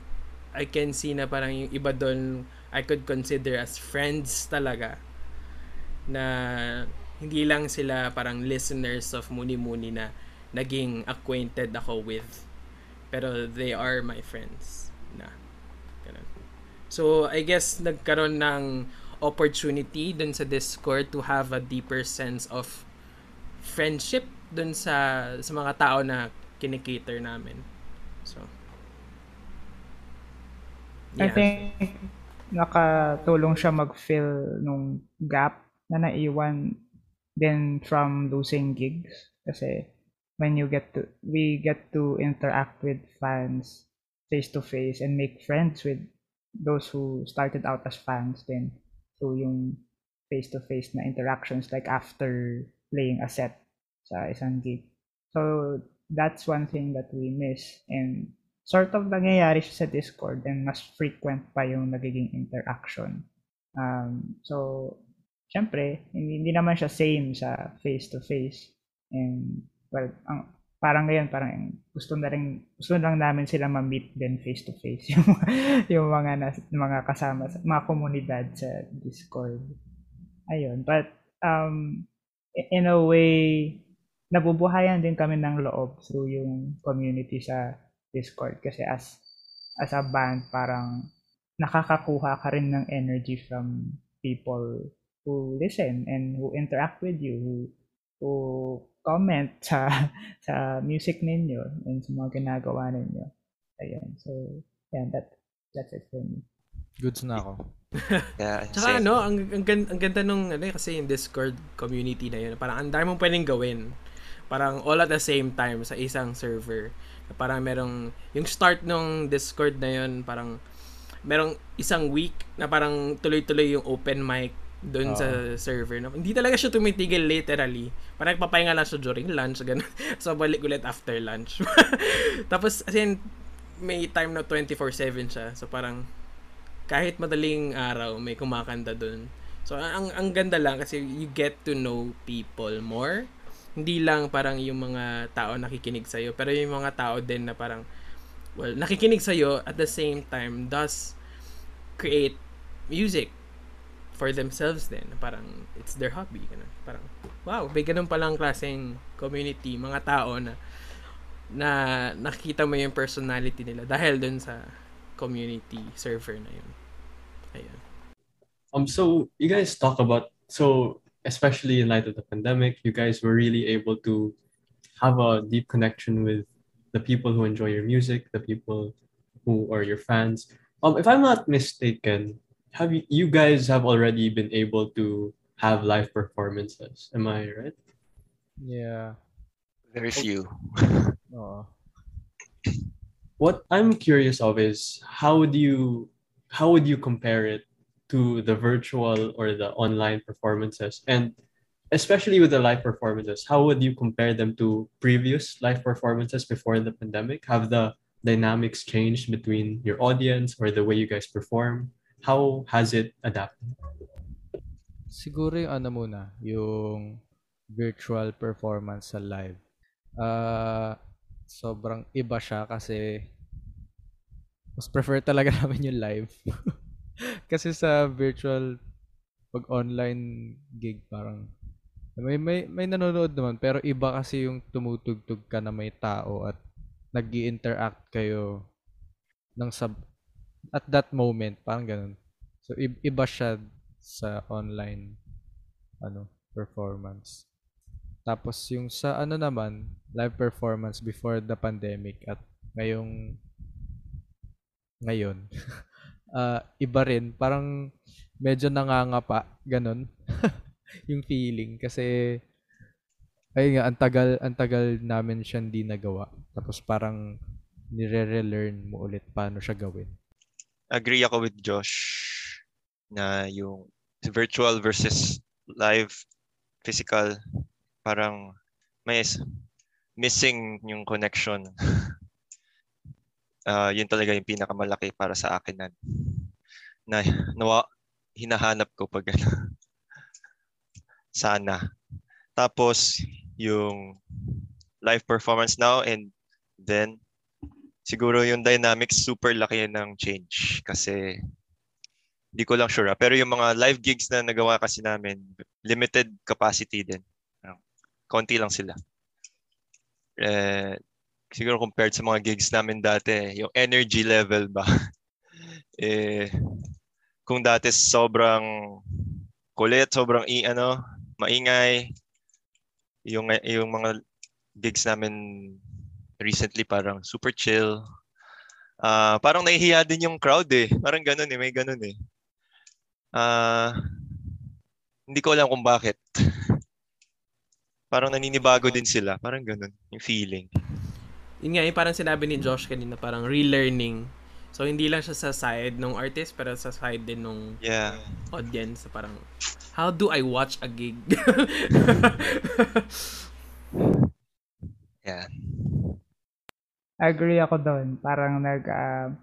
I can see na parang yung iba doon I could consider as friends talaga na hindi lang sila parang listeners of Muni Muni na naging acquainted ako with pero they are my friends na ganun. So I guess nagkaroon ng opportunity dun sa Discord to have a deeper sense of friendship dun sa sa mga tao na kinikater namin. So I think nakatulong siya mag-fill nung gap na naiwan din from losing gigs. Kasi when you get to we get to interact with fans face to face and make friends with those who started out as fans then through yung face to face na interactions like after playing a set sa isang gig so that's one thing that we miss and sort of nangyayari siya sa Discord and mas frequent pa yung nagiging interaction. Um, so, syempre, hindi, hindi naman siya same sa face-to-face. And, well, ang, parang ngayon, parang gusto na rin, gusto lang namin sila ma-meet din face-to-face <laughs> yung, yung mga, nas, mga kasama, sa- mga komunidad sa Discord. Ayun. But, um, in a way, nabubuhayan din kami ng loob through yung community sa Discord kasi as as a band parang nakakakuha ka rin ng energy from people who listen and who interact with you who who comment <laughs> sa sa music ninyo and sa mga ginagawa ninyo ayun so yeah that that's it for me Goods na ako. <laughs> Yeah, Tsaka ano, ang, ang, ang ganda nung, ano eh, kasi yung Discord community na yun, parang ang dami mong pwedeng gawin. Parang all at the same time sa isang server. Na Parang merong, yung start nung Discord na yun, parang merong isang week na parang tuloy-tuloy yung open mic doon sa server. No? Hindi talaga siya tumitigil literally. Parang nagpapahinga lang siya during lunch, <laughs> ganun. so, balik ulit after lunch. <laughs> Tapos, as in, may time na 24-7 siya. So, parang, kahit madaling araw, may kumakanta doon. So, ang, ang ganda lang kasi you get to know people more. Hindi lang parang yung mga tao nakikinig sa'yo, pero yung mga tao din na parang, well, nakikinig sa'yo at the same time does create music for themselves din. Parang it's their hobby. Ganun. Parang, wow, may ganun palang klaseng community, mga tao na na nakikita mo yung personality nila dahil dun sa community server na yun. Ayun. Um, so you guys talk about so especially in light of the pandemic, you guys were really able to have a deep connection with the people who enjoy your music, the people who are your fans. Um, if I'm not mistaken, have you, you guys have already been able to have live performances? Am I right? Yeah. Very oh. few. Oo. What I'm curious of is how would you how would you compare it to the virtual or the online performances and especially with the live performances how would you compare them to previous live performances before the pandemic have the dynamics changed between your audience or the way you guys perform how has it adapted Siguro yung ano muna, yung virtual performance sa live. Ah, sobrang iba siya kasi mas prefer talaga <laughs> namin yung live. <laughs> kasi sa virtual pag online gig parang may may may nanonood naman pero iba kasi yung tumutugtog ka na may tao at nag interact kayo ng sub at that moment parang ganun. So iba siya sa online ano performance. Tapos yung sa ano naman live performance before the pandemic at ngayong ngayon <laughs> ah iba rin parang medyo nangangapa ganun <laughs> yung feeling kasi ay nga ang tagal ang tagal namin siya hindi nagawa tapos parang nire-relearn mo ulit paano siya gawin Agree ako with Josh na yung virtual versus live physical parang may missing yung connection. <laughs> Ah, yun talaga yung pinakamalaki para sa akin na, na nawa, hinahanap ko pag <laughs> sana. Tapos yung live performance now and then siguro yung dynamics super laki ng change kasi hindi ko lang sure ah. pero yung mga live gigs na nagawa kasi namin limited capacity din Ah, konti lang sila eh, siguro compared sa mga gigs namin dati yung energy level ba <laughs> eh kung dati sobrang kulit sobrang i ano maingay yung yung mga gigs namin recently parang super chill Ah, parang nahihiya din yung crowd eh. Parang ganun eh, may ganun eh. Ah, hindi ko alam kung bakit. <laughs> parang naninibago din sila. Parang ganun, yung feeling. Yun nga, yung parang sinabi ni Josh kanina, parang relearning. So, hindi lang siya sa side ng artist, pero sa side din ng Yeah. audience. Parang, how do I watch a gig? <laughs> Yeah. Agree ako doon. Parang nag ah,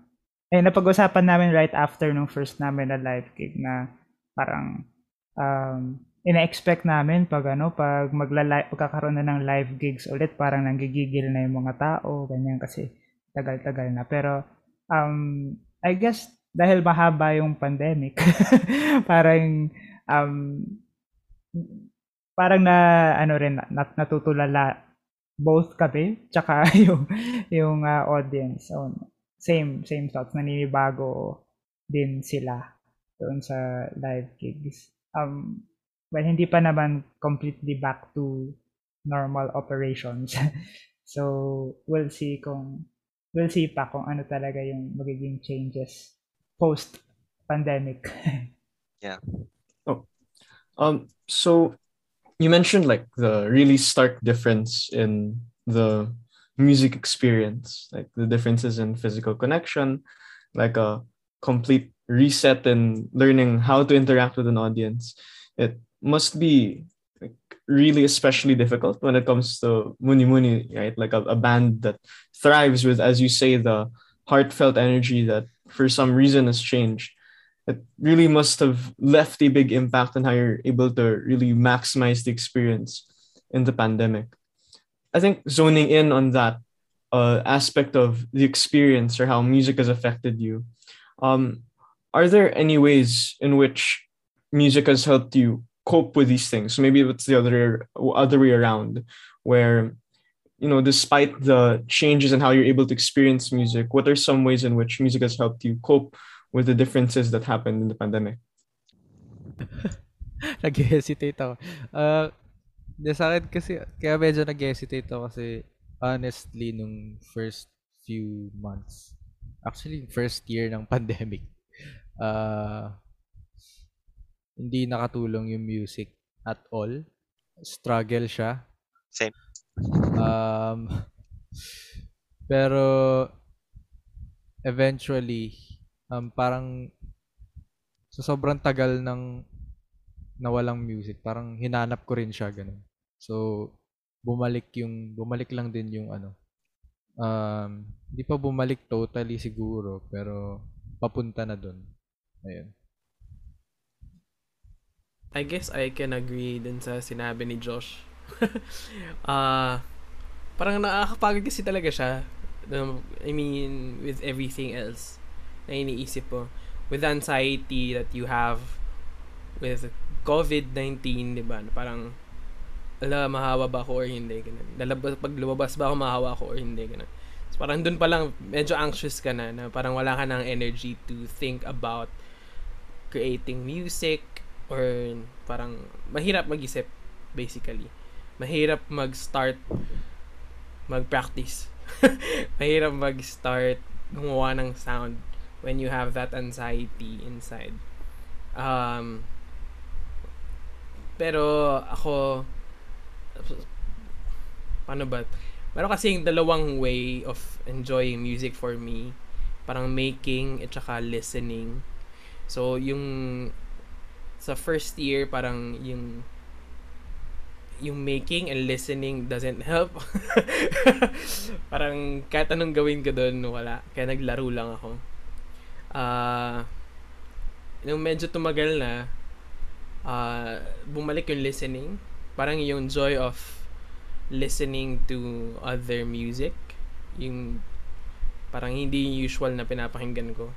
eh napag-usapan namin right after nung first namin na live gig na parang um ina-expect namin pag ano pag magla pagkakaroon na ng live gigs ulit parang nanggigigil na yung mga tao ganyan kasi tagal-tagal na pero um I guess dahil mahaba yung pandemic <laughs> parang um parang na ano rin nat, natutulala both kami tsaka <laughs> yung yung ah, audience. So, same same thoughts. Naninibago din sila doon sa live gigs. Um well hindi pa naman completely back to normal operations. <laughs> So we'll see kung we'll see pa kung ano talaga yung magiging changes post pandemic <laughs> Um, so you mentioned like the really stark difference in the music experience, like the differences in physical connection, like a complete reset in learning how to interact with an audience. It must be like, really especially difficult when it comes to Muni Muni, right? Like a, a band that thrives with, as you say, the heartfelt energy that for some reason has changed it really must have left a big impact on how you're able to really maximize the experience in the pandemic. I think zoning in on that uh, aspect of the experience or how music has affected you, um, are there any ways in which music has helped you cope with these things. Maybe it's the other other way around, where you know, despite the changes in how you're able to experience music, what are some ways in which music has helped you cope with the differences that happened in the pandemic? <laughs> nag-hesitate ako. Uh, sa akin kasi, kaya medyo nag-hesitate ako kasi honestly, nung first few months, actually, first year ng <laughs> pandemic, uh, hindi nakatulong yung music at all. Struggle siya. Same. Um, <laughs> pero eventually, um, parang sa sobrang tagal ng nawalang music, parang hinanap ko rin siya ganun. So bumalik yung bumalik lang din yung ano. Um, hindi pa bumalik totally siguro, pero papunta na doon. Ayun. I guess I can agree din sa sinabi ni Josh. uh, <laughs> parang nakakapagod kasi talaga siya. Um, I mean, with everything else na iniisip mo. With anxiety that you have with COVID-19, di ba? Parang, ala, mahawa ba ako or hindi? Ganun. Lalabas, pag lumabas ba ako, mahawa ako or hindi? Ganun. So, parang dun pa lang, medyo anxious ka na, na parang wala ka ng energy to think about creating music, or parang mahirap mag-isip basically. Mahirap mag-start mag-practice. <laughs> mahirap mag-start gumawa ng sound when you have that anxiety inside. Um, pero ako paano ba? Meron kasi yung dalawang way of enjoying music for me. Parang making at saka listening. So, yung sa first year parang yung yung making and listening doesn't help. <laughs> parang kahit anong gawin ko doon, wala. Kaya naglaro lang ako. Uh, nung medyo tumagal na, uh, bumalik yung listening. Parang yung joy of listening to other music. Yung parang hindi usual na pinapakinggan ko.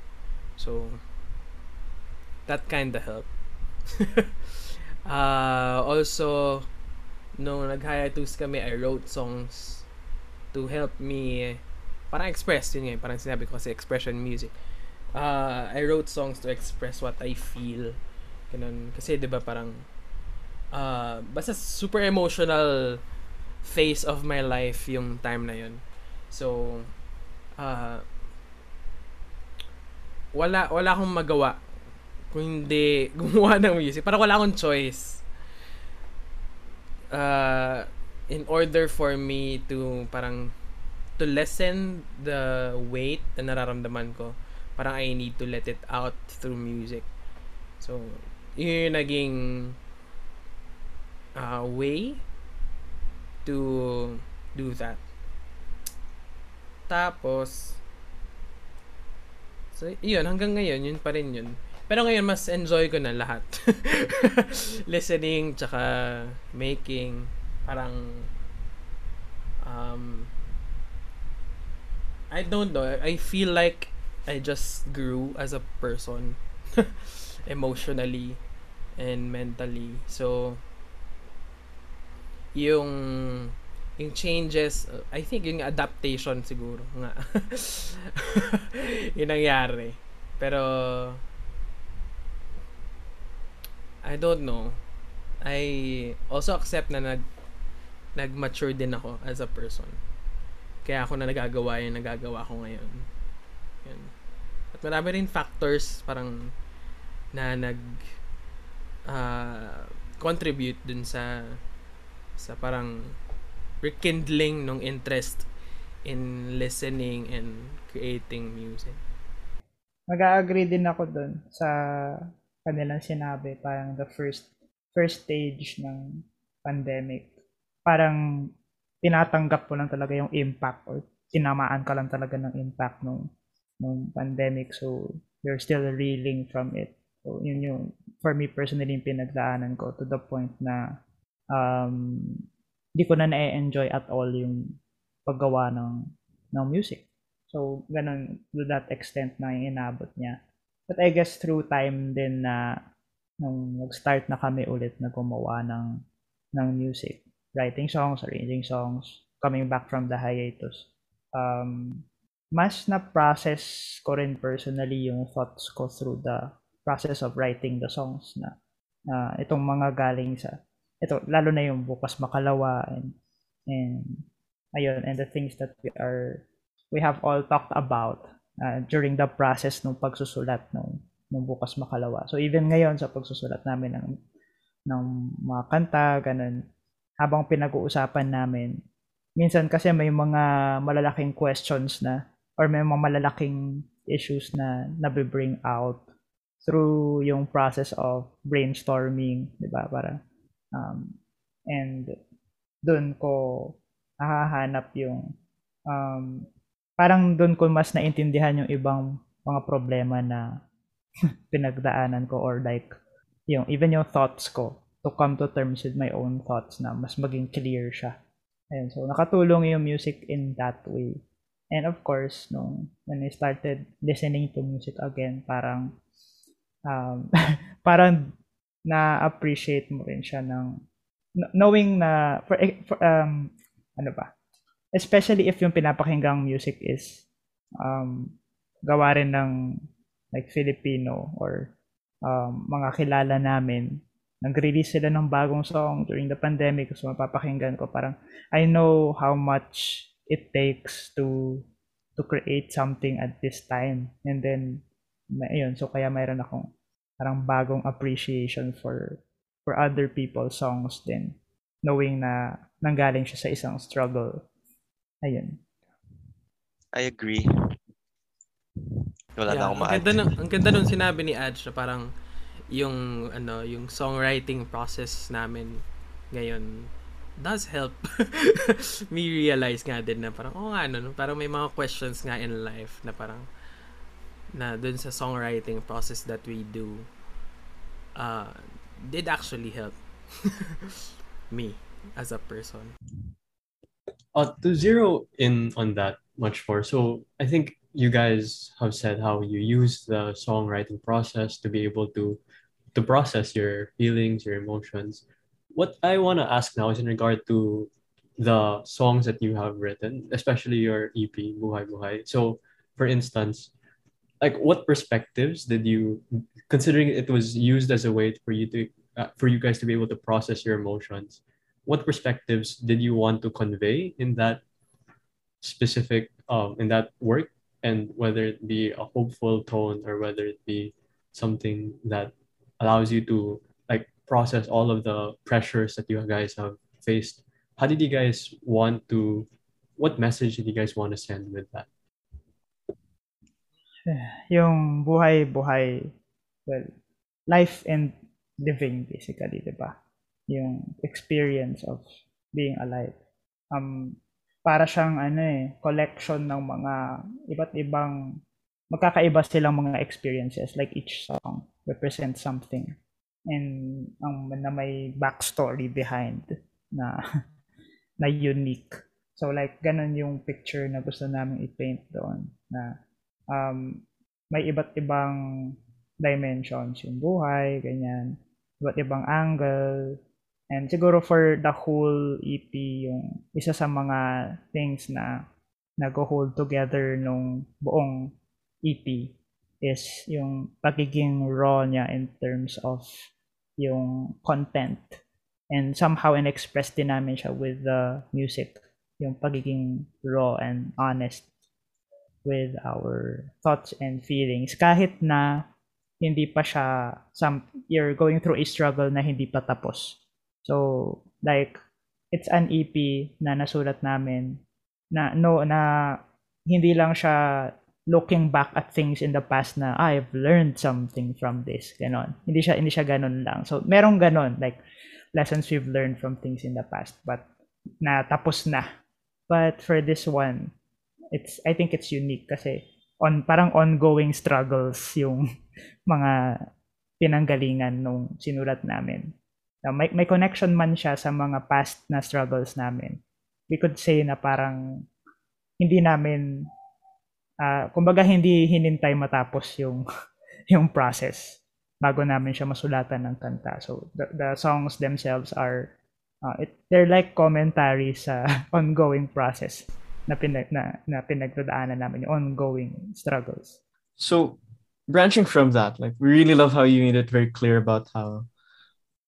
So, that kind of helped. uh, <laughs> also, nung nag-hiatus kami, I wrote songs to help me parang express yun nga parang sinabi ko kasi expression music uh, I wrote songs to express what I feel ganun kasi 'di ba parang uh, basta super emotional phase of my life yung time na yun so uh, wala wala akong magawa kung hindi <laughs> gumawa ng music. Parang wala akong choice. Uh, in order for me to parang to lessen the weight na nararamdaman ko, parang I need to let it out through music. So, yun yung naging uh, way to do that. Tapos, so, yun, hanggang ngayon, yun pa rin yun. Pero ngayon, mas enjoy ko na lahat. <laughs> Listening, tsaka making, parang, um, I don't know. I feel like I just grew as a person. <laughs> emotionally and mentally. So, yung yung changes, I think yung adaptation siguro nga. <laughs> yung nangyari. Pero, I don't know. I also accept na nag nag-mature din ako as a person. Kaya ako na nagagawa yung nagagawa ko ngayon. Yan. At marami rin factors parang na nag uh, contribute dun sa sa parang rekindling ng interest in listening and creating music. Mag-agree din ako dun sa kanilang sinabi, parang the first first stage ng pandemic, parang tinatanggap mo lang talaga yung impact or tinamaan ka lang talaga ng impact nung nung pandemic so you're still reeling from it so yun yung for me personally yung pinagdaanan ko to the point na um hindi ko na na-enjoy at all yung paggawa ng ng music so ganun to that extent na inabot niya But I guess through time din na nung nag-start na kami ulit na gumawa ng ng music, writing songs, arranging songs, coming back from the hiatus. Um, mas na process ko rin personally yung thoughts ko through the process of writing the songs na uh, itong mga galing sa ito lalo na yung bukas makalawa and and ayun and the things that we are we have all talked about uh, during the process ng pagsusulat ng ng bukas makalawa. So even ngayon sa pagsusulat namin ng ng mga kanta, ganun, habang pinag-uusapan namin, minsan kasi may mga malalaking questions na or may mga malalaking issues na nabe-bring out through yung process of brainstorming, 'di ba? Para um, and doon ko nahahanap yung um, parang doon ko mas naintindihan yung ibang mga problema na <laughs> pinagdaanan ko or like yung even yung thoughts ko to come to terms with my own thoughts na mas maging clear siya. Ayun, so nakatulong yung music in that way. And of course, nung when I started listening to music again, parang um, <laughs> parang na-appreciate mo rin siya ng knowing na for, eh, for um ano ba? Especially if yung pinapakinggang music is um gawa rin ng like Filipino or um, mga kilala namin, nag-release sila ng bagong song during the pandemic. So, mapapakinggan ko parang, I know how much it takes to to create something at this time. And then, ayun, so kaya mayroon akong parang bagong appreciation for for other people's songs din. Knowing na nanggaling siya sa isang struggle. Ayun. I agree. Wala Yeah, na akong ang ganda, nung, ang ganda nung sinabi ni Adj na parang yung ano yung songwriting process namin ngayon does help <laughs> me realize nga din na parang oh nga no, parang may mga questions nga in life na parang na dun sa songwriting process that we do uh, did actually help <laughs> me as a person. Uh, to zero in on that much more. So I think you guys have said how you use the songwriting process to be able to to process your feelings, your emotions. What I want to ask now is in regard to the songs that you have written, especially your EP Buhay Buhay. So, for instance, like what perspectives did you considering it was used as a way for you to uh, for you guys to be able to process your emotions what perspectives did you want to convey in that specific um, in that work and whether it be a hopeful tone or whether it be something that allows you to process all of the pressures that you guys have faced. How did you guys want to what message did you guys want to send with that? <sighs> Yung buhay-buhay, well, life and living basically, di ba? Yung experience of being alive. Um, para siyang ano eh, collection ng mga iba't ibang magkakaiba silang mga experiences. Like each song represents something and ang na may backstory behind na <laughs> na unique. So like ganun yung picture na gusto namin i-paint doon na um, may iba't ibang dimensions yung buhay, ganyan, iba't ibang angle. And siguro for the whole EP, yung isa sa mga things na nag-hold together nung buong EP is yung pagiging raw niya in terms of yung content. And somehow in-express din namin siya with the music. Yung pagiging raw and honest with our thoughts and feelings kahit na hindi pa siya some you're going through a struggle na hindi pa tapos. So like it's an EP na nasulat namin na no na hindi lang siya looking back at things in the past na ah, I've learned something from this ganon. Hindi siya hindi siya ganon lang. So merong ganon like lessons we've learned from things in the past but na tapos na. But for this one, it's I think it's unique kasi on parang ongoing struggles yung <laughs> mga pinanggalingan nung sinulat namin. Now, may, may connection man siya sa mga past na struggles namin. We could say na parang hindi namin uh, kumbaga hindi hinintay matapos yung <laughs> yung process. bago namin siya masulatan ng kanta. So the, the songs themselves are uh, it, they're like commentary sa <laughs> ongoing process na pinag na, na pinagdadaanan namin yung ongoing struggles. So branching from that, like we really love how you made it very clear about how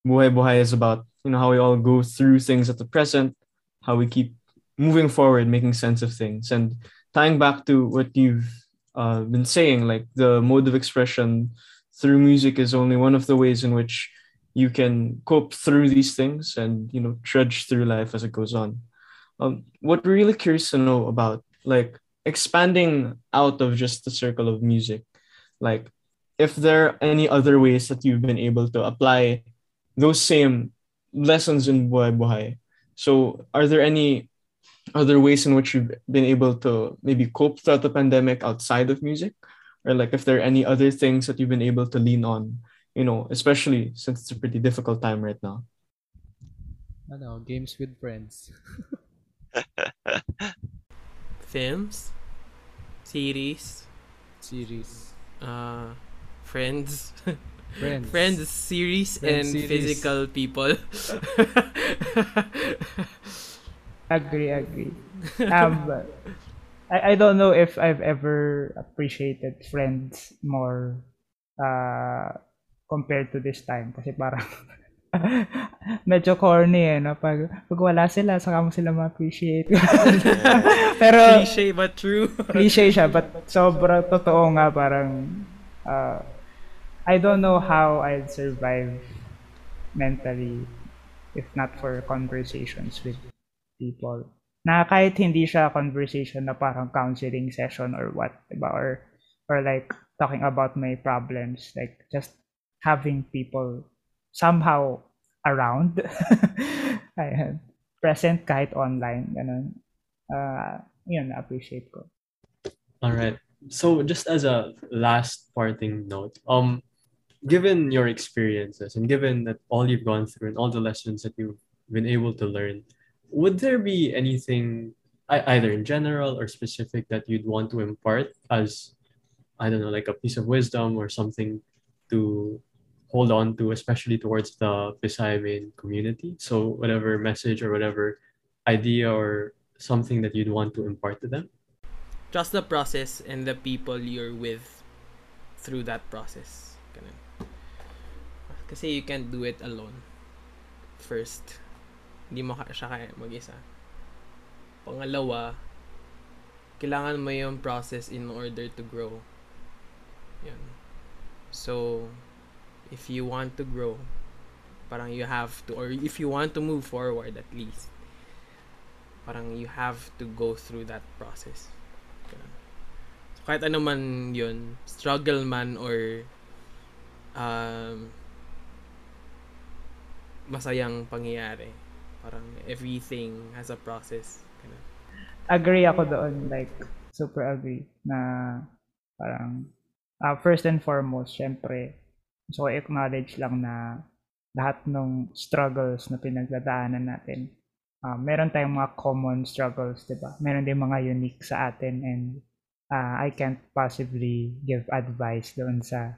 Buhay Buhay is about, you know, how we all go through things at the present, how we keep moving forward, making sense of things. And tying back to what you've uh, been saying, like the mode of expression through music is only one of the ways in which you can cope through these things and you know trudge through life as it goes on. Um, what we're really curious to know about, like expanding out of just the circle of music, like if there are any other ways that you've been able to apply those same lessons in Buhay Buhay. So are there any other ways in which you've been able to maybe cope throughout the pandemic outside of music? Or like if there are any other things that you've been able to lean on, you know, especially since it's a pretty difficult time right now. Ano, games with friends. <laughs> Films, series, Series. uh, friends, Friends. <laughs> friends series, Friends and series. physical people. <laughs> Agree, agree. <laughs> Um, I, I don't know if I've ever appreciated friends more uh, compared to this time. Kasi parang <laughs> medyo corny eh, no? Pag, pag wala sila, saka mo sila ma-appreciate. <laughs> Pero, Cliche but true. cliche siya, but sobrang totoo nga parang uh, I don't know how I'd survive mentally if not for conversations with people. Na kahit hindi siya conversation na parang counseling session or what, diba? Or, or like talking about my problems, like just having people somehow around. <laughs> Present kahit online. Ganun. Uh, yun, na-appreciate ko. All right. So just as a last parting note, um, given your experiences and given that all you've gone through and all the lessons that you've been able to learn, would there be anything either in general or specific that you'd want to impart as I don't know, like a piece of wisdom or something to hold on to, especially towards the Visayamin community? So whatever message or whatever idea or something that you'd want to impart to them? Trust the process and the people you're with through that process. Kasi you can't do it alone. First, hindi mo siya kaya mag-isa. Pangalawa, kailangan mo yung process in order to grow. Yun. So, if you want to grow, parang you have to, or if you want to move forward at least, parang you have to go through that process. Ganun. So, kahit ano man yun, struggle man or um, masayang pangyayari. Parang everything has a process. Ganun. agree ako doon like super agree na parang uh, first and foremost syempre so acknowledge lang na lahat ng struggles na pinagdadaanan natin uh, meron tayong mga common struggles di ba meron din mga unique sa atin and uh, I can't possibly give advice doon sa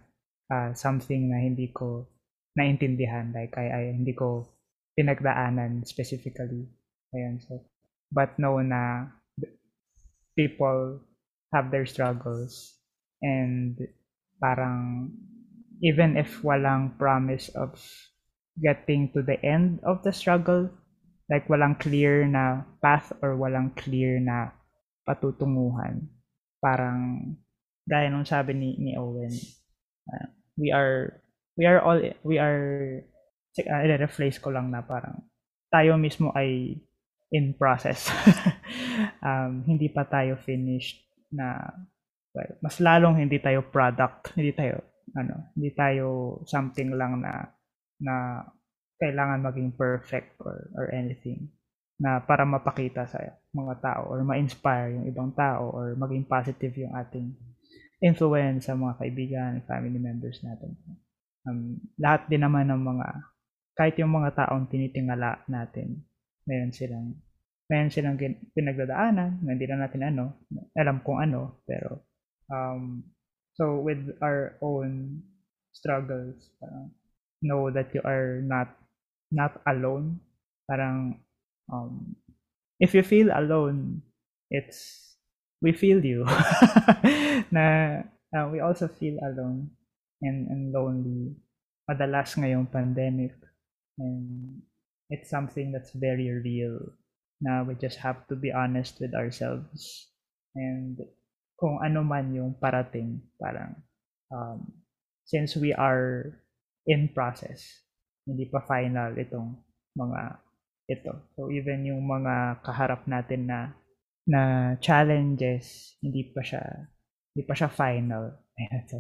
uh, something na hindi ko naintindihan like I, I hindi ko pinagdaanan specifically. Ayun so but know na people have their struggles and parang even if walang promise of getting to the end of the struggle like walang clear na path or walang clear na patutunguhan parang gaya nung sabi ni ni Owen uh, we are we are all we are uh, i-rephrase ko lang na parang tayo mismo ay in process. <laughs> um, hindi pa tayo finished na well, mas lalong hindi tayo product, hindi tayo ano, hindi tayo something lang na na kailangan maging perfect or or anything na para mapakita sa mga tao or ma-inspire yung ibang tao or maging positive yung ating influence sa mga kaibigan, family members natin. Um, lahat din naman ng mga kahit yung mga taong tinitingala natin meron silang meron silang pinagdadaanan na hindi na natin ano alam kung ano pero um so with our own struggles, parang know that you are not not alone. Parang um, if you feel alone, it's we feel you. <laughs> na uh, we also feel alone and, and lonely. Madalas ngayong pandemic. And it's something that's very real. Na we just have to be honest with ourselves. And kung ano man yung parating, parang um, since we are in process, hindi pa final itong mga ito. So even yung mga kaharap natin na na challenges, hindi pa siya hindi pa siya final. <laughs> So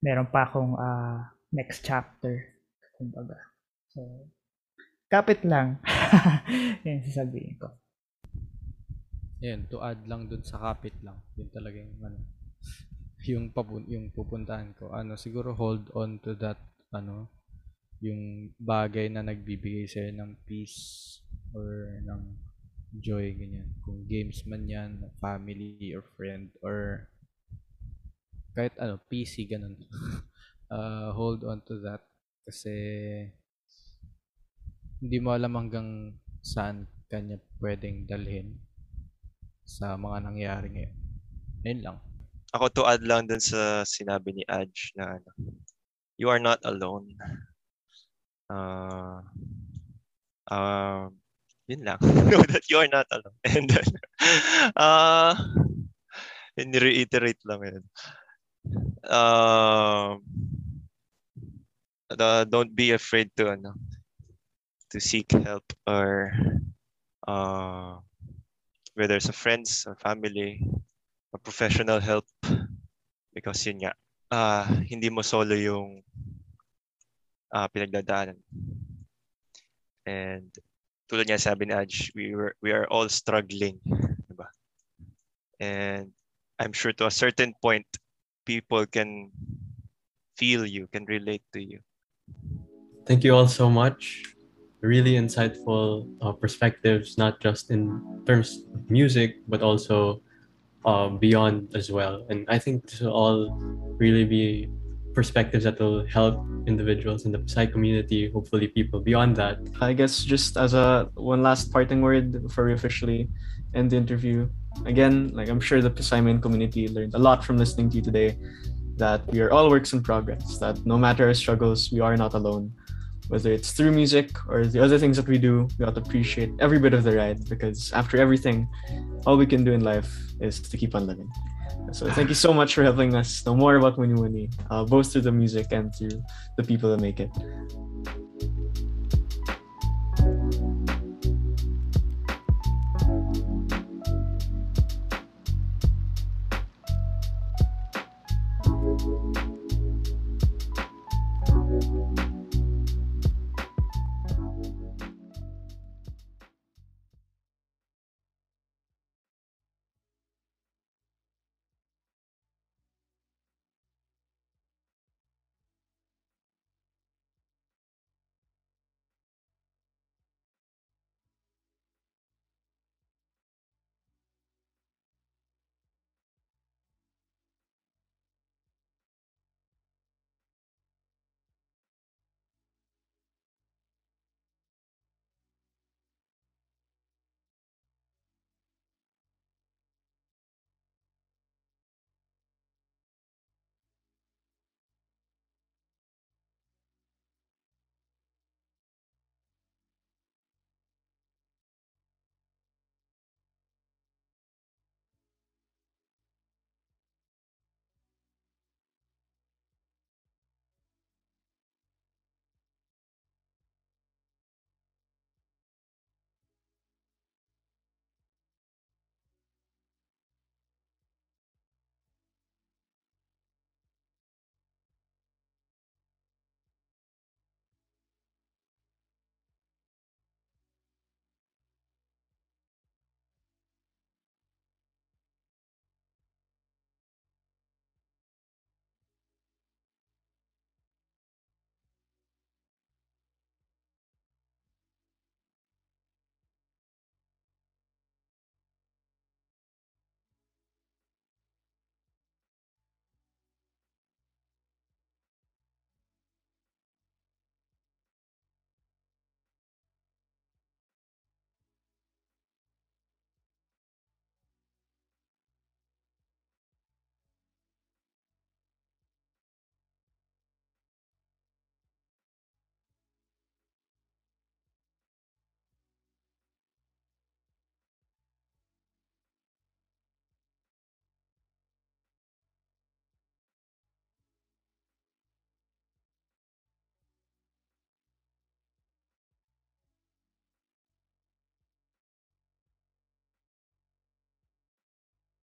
meron pa akong uh, next chapter kumbaga. So kapit lang. <laughs> Yan sasabihin ko. Yan, to add lang dun sa kapit lang. Yun talaga yung ano, yung papun yung pupuntahan ko. Ano, siguro hold on to that ano, yung bagay na nagbibigay sa'yo ng peace or ng joy, ganyan. Kung games man yan, family or friend or kahit ano, PC, ganun. <laughs> uh, hold on to that kasi hindi mo alam hanggang saan kanya pwedeng dalhin sa mga nangyayari ngayon. Ayun lang. Ako to add lang dun sa sinabi ni Aj na ano, you are not alone. Uh, uh, yun lang. <laughs> know that you are not alone. <laughs> And then, uh, yun, reiterate lang yun. Uh, uh, don't be afraid to ano to seek help or uh, whether it's a friends or family or professional help because yun nga uh, hindi mo solo yung uh, pinagdadaanan and tulad niya sabi ni Aj, we were we are all struggling, diba? And I'm sure to a certain point people can feel you, can relate to you. Thank you all so much. Really insightful uh, perspectives, not just in terms of music, but also uh, beyond as well. And I think this will all really be perspectives that will help individuals in the Psy community, hopefully people beyond that. I guess just as a one last parting word before we officially end the interview. Again, like I'm sure the Psyman community learned a lot from listening to you today, that we are all works in progress, that no matter our struggles, we are not alone. Whether it's through music or the other things that we do, we ought to appreciate every bit of the ride because after everything, all we can do in life is to keep on living. So thank you so <laughs> much for helping us know more about Muni Muni, uh, both through the music and through the people that make it.